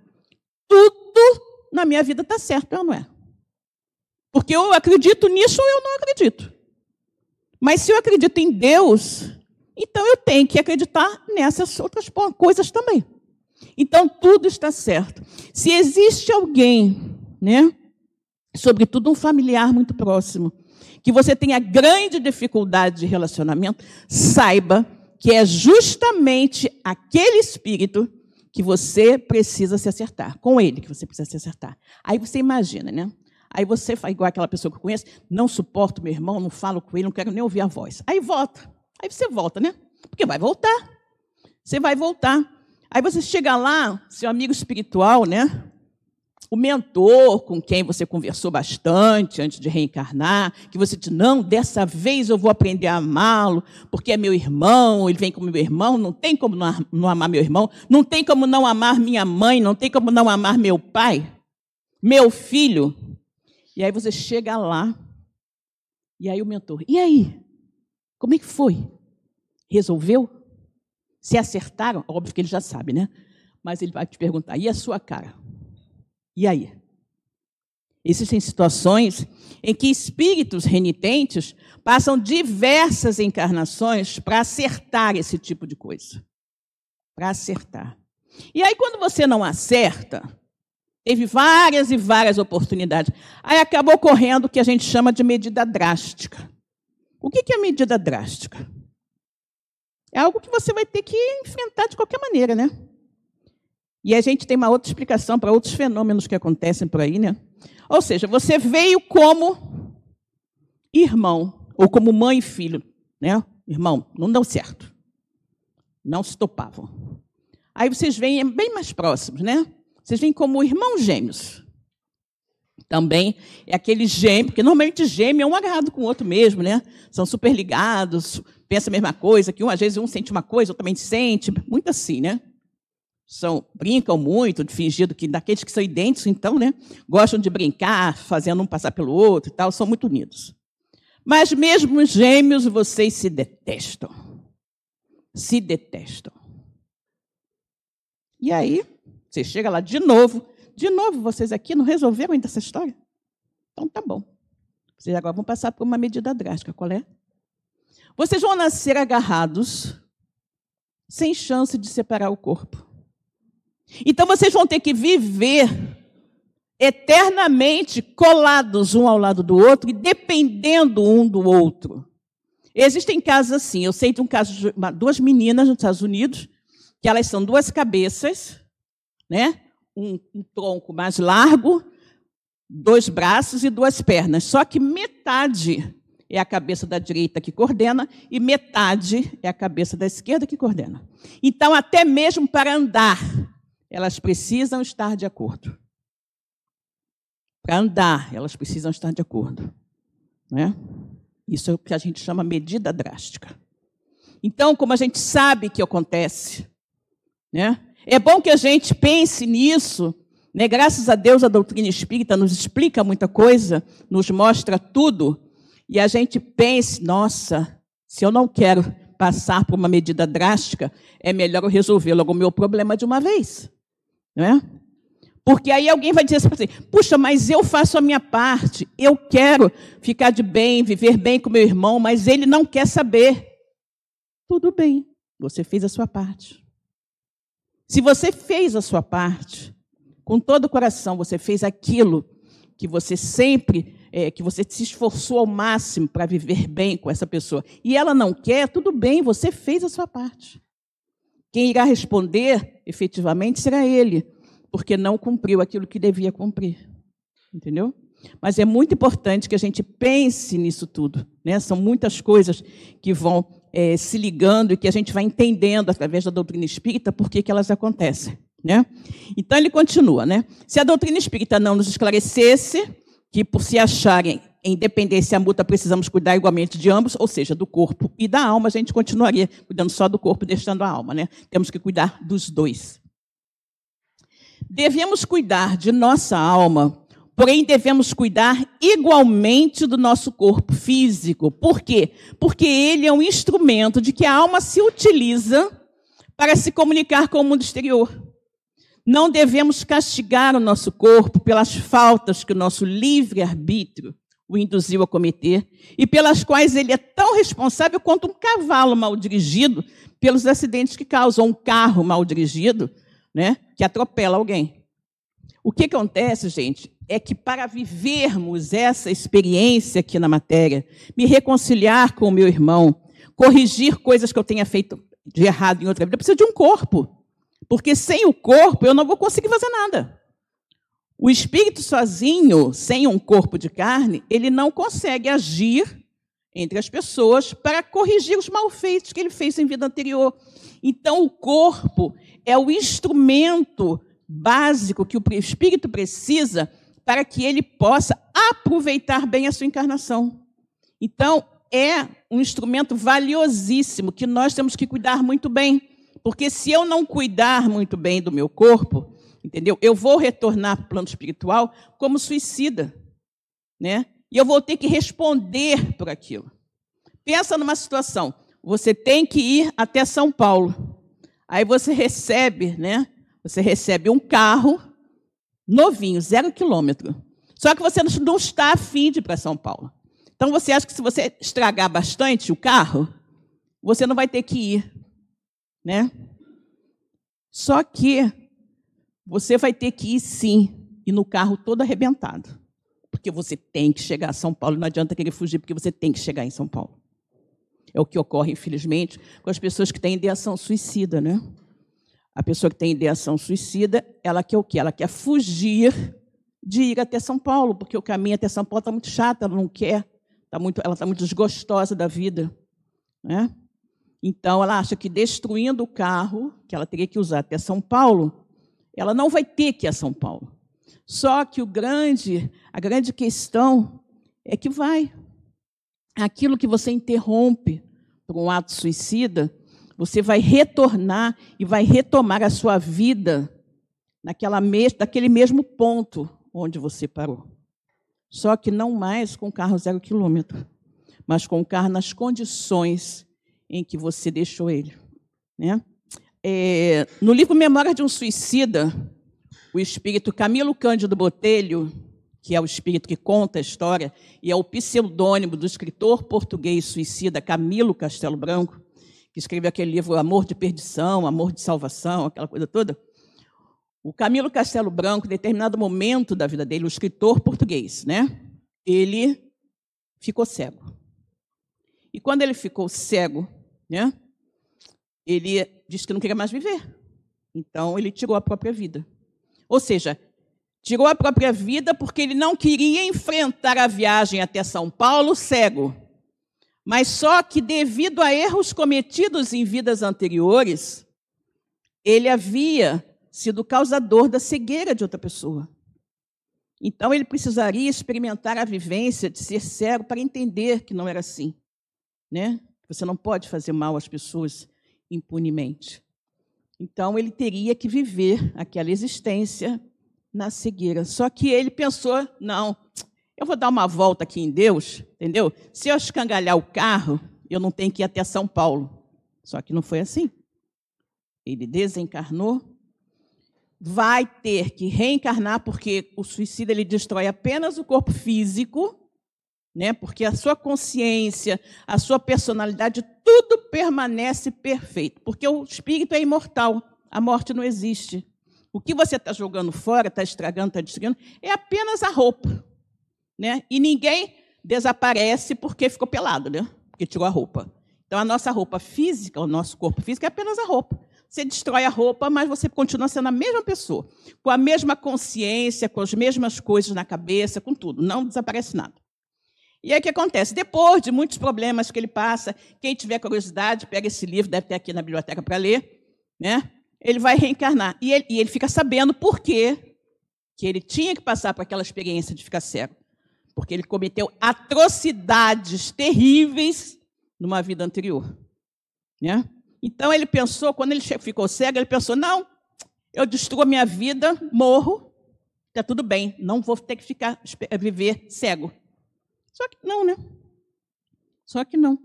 Speaker 3: tudo na minha vida está certo, ou não é? Porque eu acredito nisso ou eu não acredito. Mas se eu acredito em Deus, então eu tenho que acreditar nessas outras coisas também. Então tudo está certo. Se existe alguém, né, sobretudo um familiar muito próximo, que você tenha grande dificuldade de relacionamento, saiba que é justamente aquele espírito que você precisa se acertar, com ele que você precisa se acertar. Aí você imagina, né? Aí você faz igual aquela pessoa que eu conheço, não suporto meu irmão, não falo com ele, não quero nem ouvir a voz. Aí volta. Aí você volta, né? Porque vai voltar. Você vai voltar. Aí você chega lá, seu amigo espiritual, né? O mentor com quem você conversou bastante antes de reencarnar, que você diz: não, dessa vez eu vou aprender a amá-lo, porque é meu irmão, ele vem como meu irmão, não tem como não amar meu irmão, não tem como não amar minha mãe, não tem como não amar meu pai, meu filho. E aí você chega lá, e aí o mentor: e aí? Como é que foi? Resolveu? Se acertaram, óbvio que ele já sabe, né? Mas ele vai te perguntar: e a sua cara? E aí? Existem situações em que espíritos renitentes passam diversas encarnações para acertar esse tipo de coisa. Para acertar. E aí, quando você não acerta, teve várias e várias oportunidades, aí acabou ocorrendo o que a gente chama de medida drástica. O que é medida drástica? É algo que você vai ter que enfrentar de qualquer maneira, né? E a gente tem uma outra explicação para outros fenômenos que acontecem por aí, né? Ou seja, você veio como irmão, ou como mãe e filho, né? Irmão, não deu certo. Não se topavam. Aí vocês vêm bem mais próximos, né? Vocês vêm como irmãos gêmeos. Também é aquele gêmeo, porque normalmente gêmeo é um agarrado com o outro mesmo, né? São super ligados, pensam a mesma coisa, que um, às vezes um sente uma coisa, outro também sente, muito assim, né? São, brincam muito, de fingido que daqueles que são idênticos, então, né? Gostam de brincar, fazendo um passar pelo outro e tal, são muito unidos. Mas mesmo os gêmeos, vocês se detestam. Se detestam. E aí, você chega lá de novo, de novo, vocês aqui não resolveram ainda essa história? Então tá bom. Vocês agora vão passar por uma medida drástica. Qual é? Vocês vão nascer agarrados, sem chance de separar o corpo. Então vocês vão ter que viver eternamente colados um ao lado do outro e dependendo um do outro. Existem casos assim. Eu sei de um caso de duas meninas nos Estados Unidos, que elas são duas cabeças, né? Um, um tronco mais largo, dois braços e duas pernas. Só que metade é a cabeça da direita que coordena e metade é a cabeça da esquerda que coordena. Então, até mesmo para andar, elas precisam estar de acordo. Para andar, elas precisam estar de acordo. Né? Isso é o que a gente chama medida drástica. Então, como a gente sabe que acontece, né? é bom que a gente pense nisso. Né? Graças a Deus, a doutrina espírita nos explica muita coisa, nos mostra tudo, e a gente pense: nossa, se eu não quero passar por uma medida drástica, é melhor eu resolver logo o meu problema de uma vez. Não é? Porque aí alguém vai dizer assim: puxa, mas eu faço a minha parte, eu quero ficar de bem, viver bem com meu irmão, mas ele não quer saber. Tudo bem, você fez a sua parte. Se você fez a sua parte, com todo o coração, você fez aquilo que você sempre, é, que você se esforçou ao máximo para viver bem com essa pessoa, e ela não quer, tudo bem, você fez a sua parte. Quem irá responder efetivamente será ele porque não cumpriu aquilo que devia cumprir. Entendeu? Mas é muito importante que a gente pense nisso tudo. Né? São muitas coisas que vão é, se ligando e que a gente vai entendendo através da doutrina espírita por que, elas acontecem. Né? Então ele continua, né? Se a doutrina espírita não nos esclarecesse que por se acharem em dependência mútua precisamos cuidar igualmente de ambos, ou seja, do corpo e da alma, a gente continuaria cuidando só do corpo, deixando a alma, né? Temos que cuidar dos dois. Devemos cuidar de nossa alma, porém devemos cuidar igualmente do nosso corpo físico. Por quê? Porque ele é um instrumento de que a alma se utiliza para se comunicar com o mundo exterior. Não devemos castigar o nosso corpo pelas faltas que o nosso livre-arbítrio o induziu a cometer e pelas quais ele é tão responsável quanto um cavalo mal dirigido pelos acidentes que causam um carro mal dirigido né, que atropela alguém. O que acontece, gente, é que para vivermos essa experiência aqui na matéria, me reconciliar com o meu irmão, corrigir coisas que eu tenha feito de errado em outra vida, eu preciso de um corpo. Porque sem o corpo eu não vou conseguir fazer nada. O espírito sozinho, sem um corpo de carne, ele não consegue agir entre as pessoas para corrigir os malfeitos que ele fez em vida anterior. Então, o corpo é o instrumento básico que o espírito precisa para que ele possa aproveitar bem a sua encarnação. Então, é um instrumento valiosíssimo que nós temos que cuidar muito bem, porque se eu não cuidar muito bem do meu corpo, entendeu? Eu vou retornar para o plano espiritual como suicida, né? E eu vou ter que responder por aquilo. Pensa numa situação, você tem que ir até São Paulo. Aí você recebe, né? Você recebe um carro novinho, zero quilômetro. Só que você não está afim de ir para São Paulo. Então você acha que se você estragar bastante o carro, você não vai ter que ir, né? Só que você vai ter que ir sim, e no carro todo arrebentado. Porque você tem que chegar a São Paulo, não adianta querer fugir, porque você tem que chegar em São Paulo. É o que ocorre, infelizmente, com as pessoas que têm ideação suicida, né? A pessoa que tem ideação suicida, ela quer o quê? Ela quer fugir de ir até São Paulo, porque o caminho até São Paulo está muito chato, ela não quer, tá muito, ela está muito desgostosa da vida. Né? Então, ela acha que destruindo o carro, que ela teria que usar até São Paulo, ela não vai ter que ir a São Paulo. Só que o grande, a grande questão é que vai. Aquilo que você interrompe por um ato suicida, você vai retornar e vai retomar a sua vida naquela mes naquele mesmo ponto onde você parou. Só que não mais com o carro zero quilômetro, mas com o carro nas condições em que você deixou ele. Né? É, no livro Memória de um Suicida, o espírito Camilo Cândido Botelho, que é o espírito que conta a história, e é o pseudônimo do escritor português suicida Camilo Castelo Branco, que escreveu aquele livro Amor de Perdição, Amor de Salvação, aquela coisa toda. O Camilo Castelo Branco, em determinado momento da vida dele, o escritor português, né? Ele ficou cego. E quando ele ficou cego, né? Ele disse que não queria mais viver. Então ele tirou a própria vida. Ou seja, tirou a própria vida porque ele não queria enfrentar a viagem até São Paulo cego. Mas só que devido a erros cometidos em vidas anteriores, ele havia sido causador da cegueira de outra pessoa. Então ele precisaria experimentar a vivência de ser cego para entender que não era assim, né? Você não pode fazer mal às pessoas impunemente. Então ele teria que viver aquela existência na cegueira. Só que ele pensou: não, eu vou dar uma volta aqui em Deus, entendeu? Se eu escangalhar o carro, eu não tenho que ir até São Paulo. Só que não foi assim. Ele desencarnou vai ter que reencarnar, porque o suicídio ele destrói apenas o corpo físico, né? porque a sua consciência, a sua personalidade, tudo permanece perfeito, porque o espírito é imortal, a morte não existe. O que você está jogando fora, está estragando, está destruindo, é apenas a roupa. Né? E ninguém desaparece porque ficou pelado, né? porque tirou a roupa. Então, a nossa roupa física, o nosso corpo físico, é apenas a roupa. Você destrói a roupa, mas você continua sendo a mesma pessoa, com a mesma consciência, com as mesmas coisas na cabeça, com tudo. Não desaparece nada. E aí o que acontece? Depois de muitos problemas que ele passa, quem tiver curiosidade, pega esse livro, deve ter aqui na biblioteca para ler, né? Ele vai reencarnar. E ele, e ele fica sabendo por quê que ele tinha que passar por aquela experiência de ficar cego. Porque ele cometeu atrocidades terríveis numa vida anterior. Né? Então ele pensou, quando ele ficou cego, ele pensou: não, eu destruo a minha vida, morro, está tudo bem, não vou ter que ficar viver cego. Só que não, né? Só que não.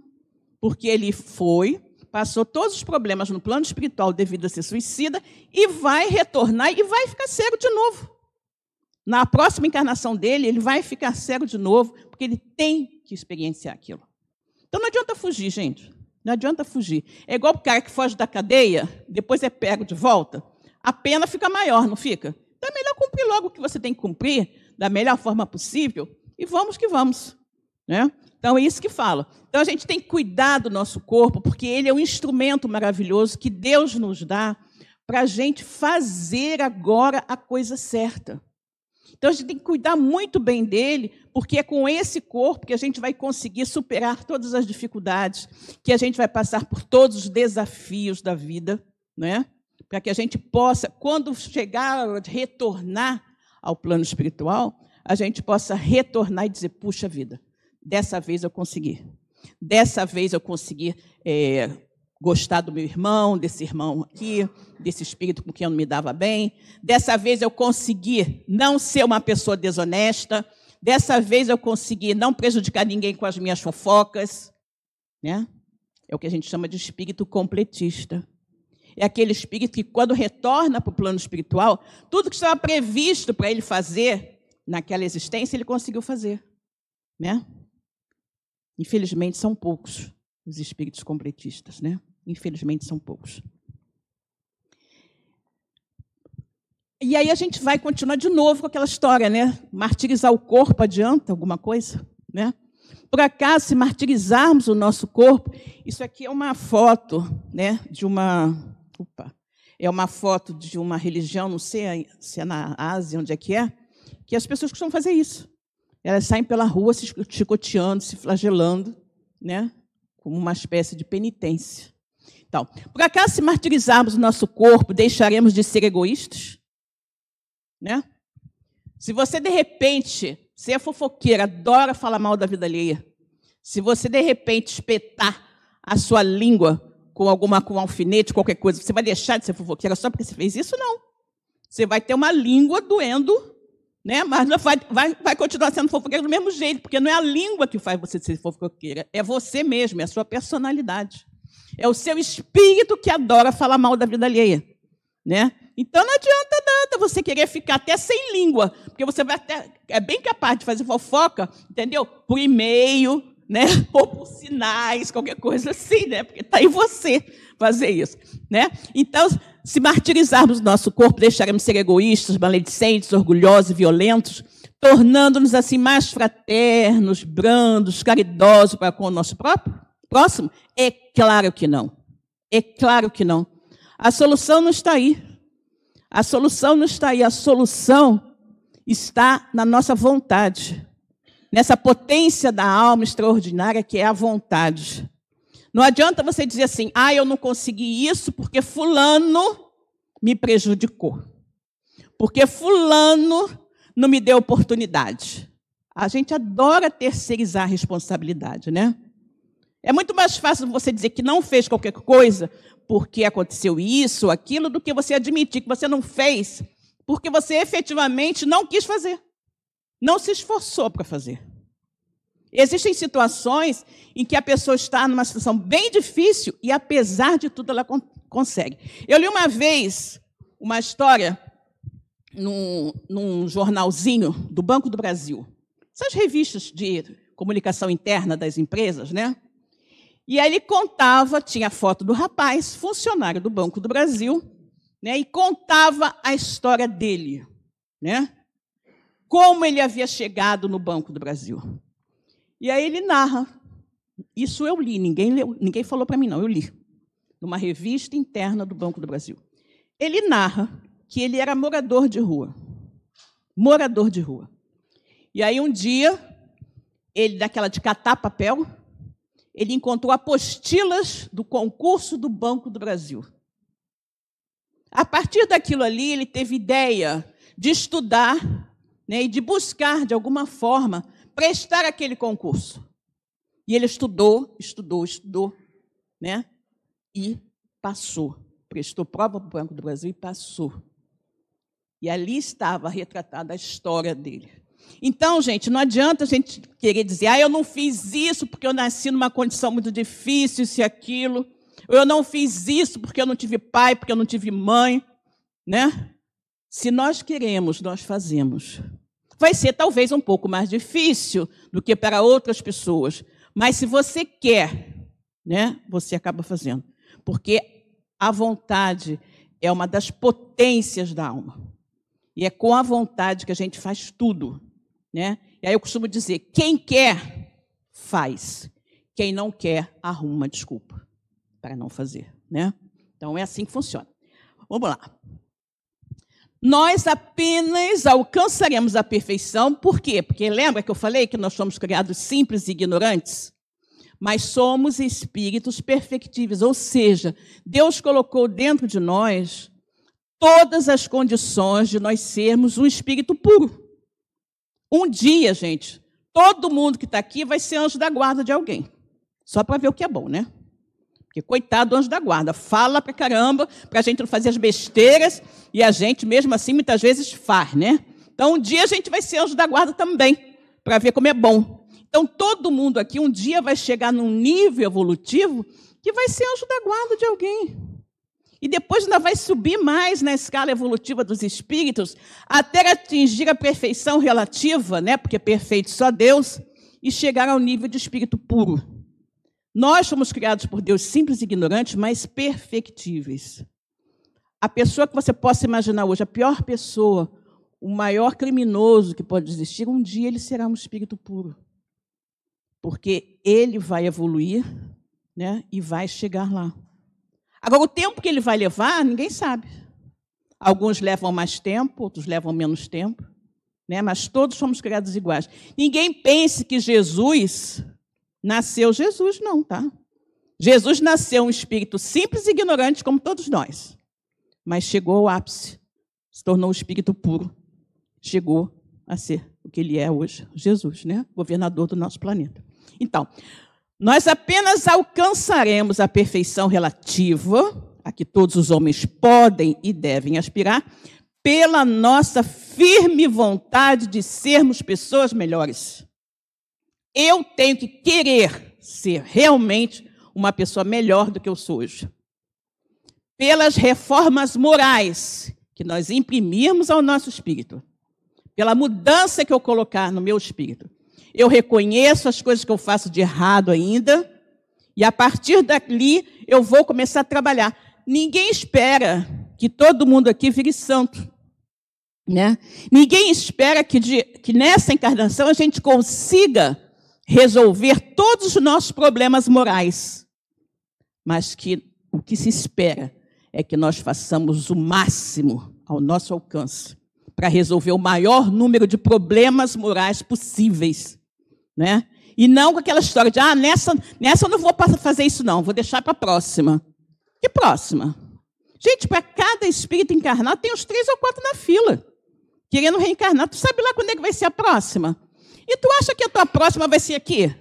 Speaker 3: Porque ele foi, passou todos os problemas no plano espiritual devido a ser suicida e vai retornar e vai ficar cego de novo. Na próxima encarnação dele, ele vai ficar cego de novo, porque ele tem que experienciar aquilo. Então não adianta fugir, gente. Não adianta fugir. É igual o cara que foge da cadeia, depois é pego de volta. A pena fica maior, não fica? Então é melhor cumprir logo o que você tem que cumprir, da melhor forma possível, e vamos que vamos. Né? Então é isso que fala. Então a gente tem que cuidar do nosso corpo, porque ele é um instrumento maravilhoso que Deus nos dá para a gente fazer agora a coisa certa. Então a gente tem que cuidar muito bem dele, porque é com esse corpo que a gente vai conseguir superar todas as dificuldades, que a gente vai passar por todos os desafios da vida, né? Para que a gente possa, quando chegar a retornar ao plano espiritual, a gente possa retornar e dizer: puxa vida, dessa vez eu consegui. Dessa vez eu consegui é, gostar do meu irmão, desse irmão aqui, desse espírito com quem eu não me dava bem. Dessa vez eu consegui não ser uma pessoa desonesta. Dessa vez eu consegui não prejudicar ninguém com as minhas fofocas. Né? É o que a gente chama de espírito completista. É aquele espírito que, quando retorna para o plano espiritual, tudo que estava previsto para ele fazer naquela existência, ele conseguiu fazer. Né? Infelizmente, são poucos os espíritos completistas, né? Infelizmente são poucos. E aí a gente vai continuar de novo com aquela história, né? Martirizar o corpo adianta alguma coisa, né? Por acaso, se martirizarmos o nosso corpo, isso aqui é uma foto, né, de uma, opa, é uma foto de uma religião, não sei se é na Ásia, onde é que é, que as pessoas costumam fazer isso. Elas saem pela rua se chicoteando, se flagelando, né, como uma espécie de penitência. Então, por acaso, se martirizarmos o nosso corpo, deixaremos de ser egoístas? Né? Se você, de repente, você é fofoqueira, adora falar mal da vida alheia, se você, de repente, espetar a sua língua com alguma com um alfinete, qualquer coisa, você vai deixar de ser fofoqueira só porque você fez isso? Não. Você vai ter uma língua doendo, né? mas vai, vai, vai continuar sendo fofoqueira do mesmo jeito, porque não é a língua que faz você ser fofoqueira, é você mesmo, é a sua personalidade. É o seu espírito que adora falar mal da vida alheia. Né? Então não adianta nada você querer ficar até sem língua, porque você vai até, é bem capaz de fazer fofoca, entendeu? Por e-mail, né? Ou por sinais, qualquer coisa assim, né? Porque está em você fazer isso, né? Então, se martirizarmos nosso corpo, deixaremos ser egoístas, maledicentes, orgulhosos e violentos, tornando-nos assim mais fraternos, brandos, caridosos para com o nosso próprio próximo? É claro que não. É claro que não. A solução não está aí. A solução não está aí. A solução está na nossa vontade nessa potência da alma extraordinária que é a vontade. Não adianta você dizer assim, ah, eu não consegui isso porque Fulano me prejudicou. Porque Fulano não me deu oportunidade. A gente adora terceirizar a responsabilidade, né? É muito mais fácil você dizer que não fez qualquer coisa porque aconteceu isso, aquilo, do que você admitir que você não fez porque você efetivamente não quis fazer não se esforçou para fazer. Existem situações em que a pessoa está numa situação bem difícil e, apesar de tudo, ela con consegue. Eu li uma vez uma história num, num jornalzinho do Banco do Brasil. Essas revistas de comunicação interna das empresas, né? E aí ele contava, tinha a foto do rapaz, funcionário do Banco do Brasil, né? E contava a história dele, né? como ele havia chegado no Banco do Brasil. E aí ele narra. Isso eu li, ninguém, leu, ninguém falou para mim, não, eu li. Numa revista interna do Banco do Brasil. Ele narra que ele era morador de rua. Morador de rua. E aí um dia, ele, daquela de catar papel, ele encontrou apostilas do concurso do Banco do Brasil. A partir daquilo ali, ele teve ideia de estudar né, e de buscar, de alguma forma, prestar aquele concurso. E ele estudou, estudou, estudou, né, e passou. Prestou prova para o Banco do Brasil e passou. E ali estava retratada a história dele. Então, gente, não adianta a gente querer dizer, ah, eu não fiz isso porque eu nasci numa condição muito difícil, isso e aquilo. Ou eu não fiz isso porque eu não tive pai, porque eu não tive mãe, né? Se nós queremos, nós fazemos. Vai ser talvez um pouco mais difícil do que para outras pessoas, mas se você quer, né, você acaba fazendo. Porque a vontade é uma das potências da alma. E é com a vontade que a gente faz tudo, né? E aí eu costumo dizer, quem quer faz. Quem não quer arruma uma desculpa para não fazer, né? Então é assim que funciona. Vamos lá nós apenas alcançaremos a perfeição, por quê? Porque lembra que eu falei que nós somos criados simples e ignorantes? Mas somos espíritos perfectíveis, ou seja, Deus colocou dentro de nós todas as condições de nós sermos um espírito puro. Um dia, gente, todo mundo que está aqui vai ser anjo da guarda de alguém. Só para ver o que é bom, né? Porque, coitado do anjo da guarda, fala pra caramba, para a gente não fazer as besteiras, e a gente, mesmo assim, muitas vezes faz, né? Então, um dia a gente vai ser anjo da guarda também, para ver como é bom. Então, todo mundo aqui um dia vai chegar num nível evolutivo que vai ser anjo da guarda de alguém. E depois ainda vai subir mais na escala evolutiva dos espíritos, até atingir a perfeição relativa, né? porque perfeito só Deus, e chegar ao nível de espírito puro. Nós fomos criados por Deus simples e ignorantes, mas perfectíveis. a pessoa que você possa imaginar hoje, a pior pessoa, o maior criminoso que pode existir, um dia ele será um espírito puro. Porque ele vai evoluir né, e vai chegar lá. Agora, o tempo que ele vai levar, ninguém sabe. Alguns levam mais tempo, outros levam menos tempo, né? mas todos somos criados iguais. Ninguém pense que Jesus nasceu Jesus, não, tá? Jesus nasceu um espírito simples e ignorante, como todos nós, mas chegou ao ápice, se tornou um espírito puro, chegou a ser o que ele é hoje, Jesus, né? Governador do nosso planeta. Então, nós apenas alcançaremos a perfeição relativa, a que todos os homens podem e devem aspirar, pela nossa firme vontade de sermos pessoas melhores. Eu tenho que querer ser realmente uma pessoa melhor do que eu sou hoje. Pelas reformas morais que nós imprimirmos ao nosso espírito, pela mudança que eu colocar no meu espírito. Eu reconheço as coisas que eu faço de errado ainda, e a partir dali eu vou começar a trabalhar. Ninguém espera que todo mundo aqui vire santo. Né? Ninguém espera que, de, que nessa encarnação a gente consiga resolver todos os nossos problemas morais mas que o que se espera é que nós façamos o máximo ao nosso alcance para resolver o maior número de problemas morais possíveis, né? E não com aquela história de, ah, nessa, nessa eu não vou fazer isso não, vou deixar para a próxima. Que próxima? Gente, para cada espírito encarnado tem uns três ou quatro na fila, querendo reencarnar. Tu sabe lá quando é que vai ser a próxima? E tu acha que a tua próxima vai ser aqui?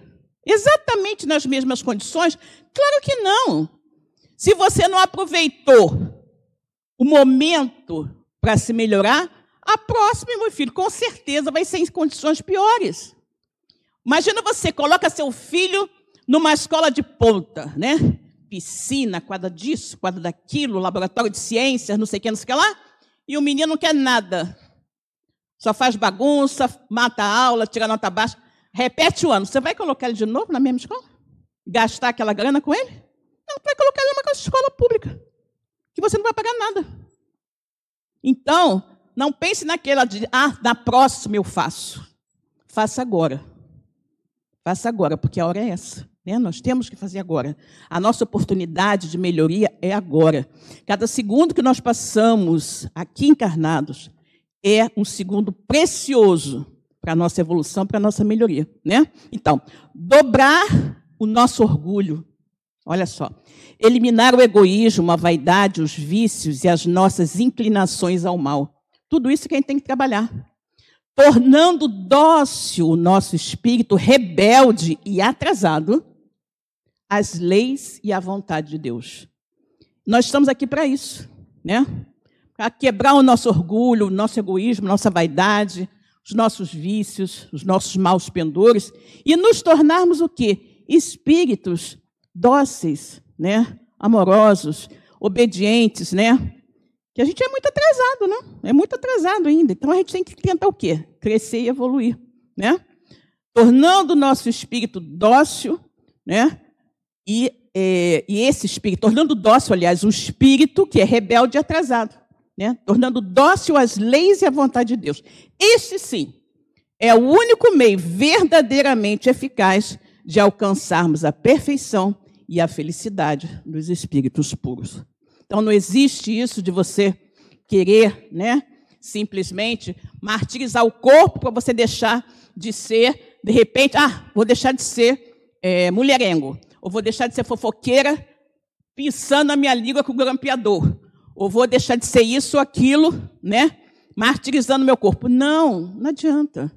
Speaker 3: Exatamente nas mesmas condições? Claro que não. Se você não aproveitou o momento para se melhorar, a próxima, meu filho, com certeza vai ser em condições piores. Imagina você coloca seu filho numa escola de ponta, né? Piscina, quadra disso, quadra daquilo, laboratório de ciências, não sei o que, não sei o que lá, e o menino não quer nada. Só faz bagunça, mata a aula, tira nota baixa. Repete o ano. Você vai colocar ele de novo na mesma escola? Gastar aquela grana com ele? Não, vai colocar ele numa escola pública. Que você não vai pagar nada. Então, não pense naquela de, ah, na próxima eu faço. Faça agora. Faça agora, porque a hora é essa. Né? Nós temos que fazer agora. A nossa oportunidade de melhoria é agora. Cada segundo que nós passamos aqui encarnados é um segundo precioso para a nossa evolução, para a nossa melhoria, né? Então, dobrar o nosso orgulho. Olha só. Eliminar o egoísmo, a vaidade, os vícios e as nossas inclinações ao mal. Tudo isso que a gente tem que trabalhar. Tornando dócil o nosso espírito rebelde e atrasado às leis e à vontade de Deus. Nós estamos aqui para isso, né? Para quebrar o nosso orgulho, o nosso egoísmo, nossa vaidade, os nossos vícios, os nossos maus pendores e nos tornarmos o quê? Espíritos dóceis, né? Amorosos, obedientes, né? Que a gente é muito atrasado, né? É muito atrasado ainda. Então a gente tem que tentar o quê? Crescer e evoluir, né? Tornando o nosso espírito dócil, né? E, é, e esse espírito, tornando dócil, aliás, o espírito que é rebelde e atrasado né? tornando dócil as leis e a vontade de Deus. Este sim é o único meio verdadeiramente eficaz de alcançarmos a perfeição e a felicidade dos espíritos puros. Então não existe isso de você querer, né, simplesmente martirizar o corpo para você deixar de ser, de repente, ah, vou deixar de ser é, mulherengo, ou vou deixar de ser fofoqueira, pensando a minha língua com o grampeador ou vou deixar de ser isso ou aquilo, né? Martirizando meu corpo. Não, não adianta.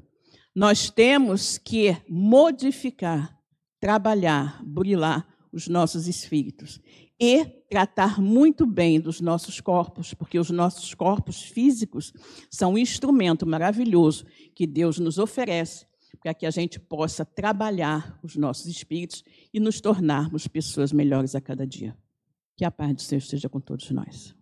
Speaker 3: Nós temos que modificar, trabalhar, burilar os nossos espíritos e tratar muito bem dos nossos corpos, porque os nossos corpos físicos são um instrumento maravilhoso que Deus nos oferece para que a gente possa trabalhar os nossos espíritos e nos tornarmos pessoas melhores a cada dia. Que a paz do Senhor esteja com todos nós.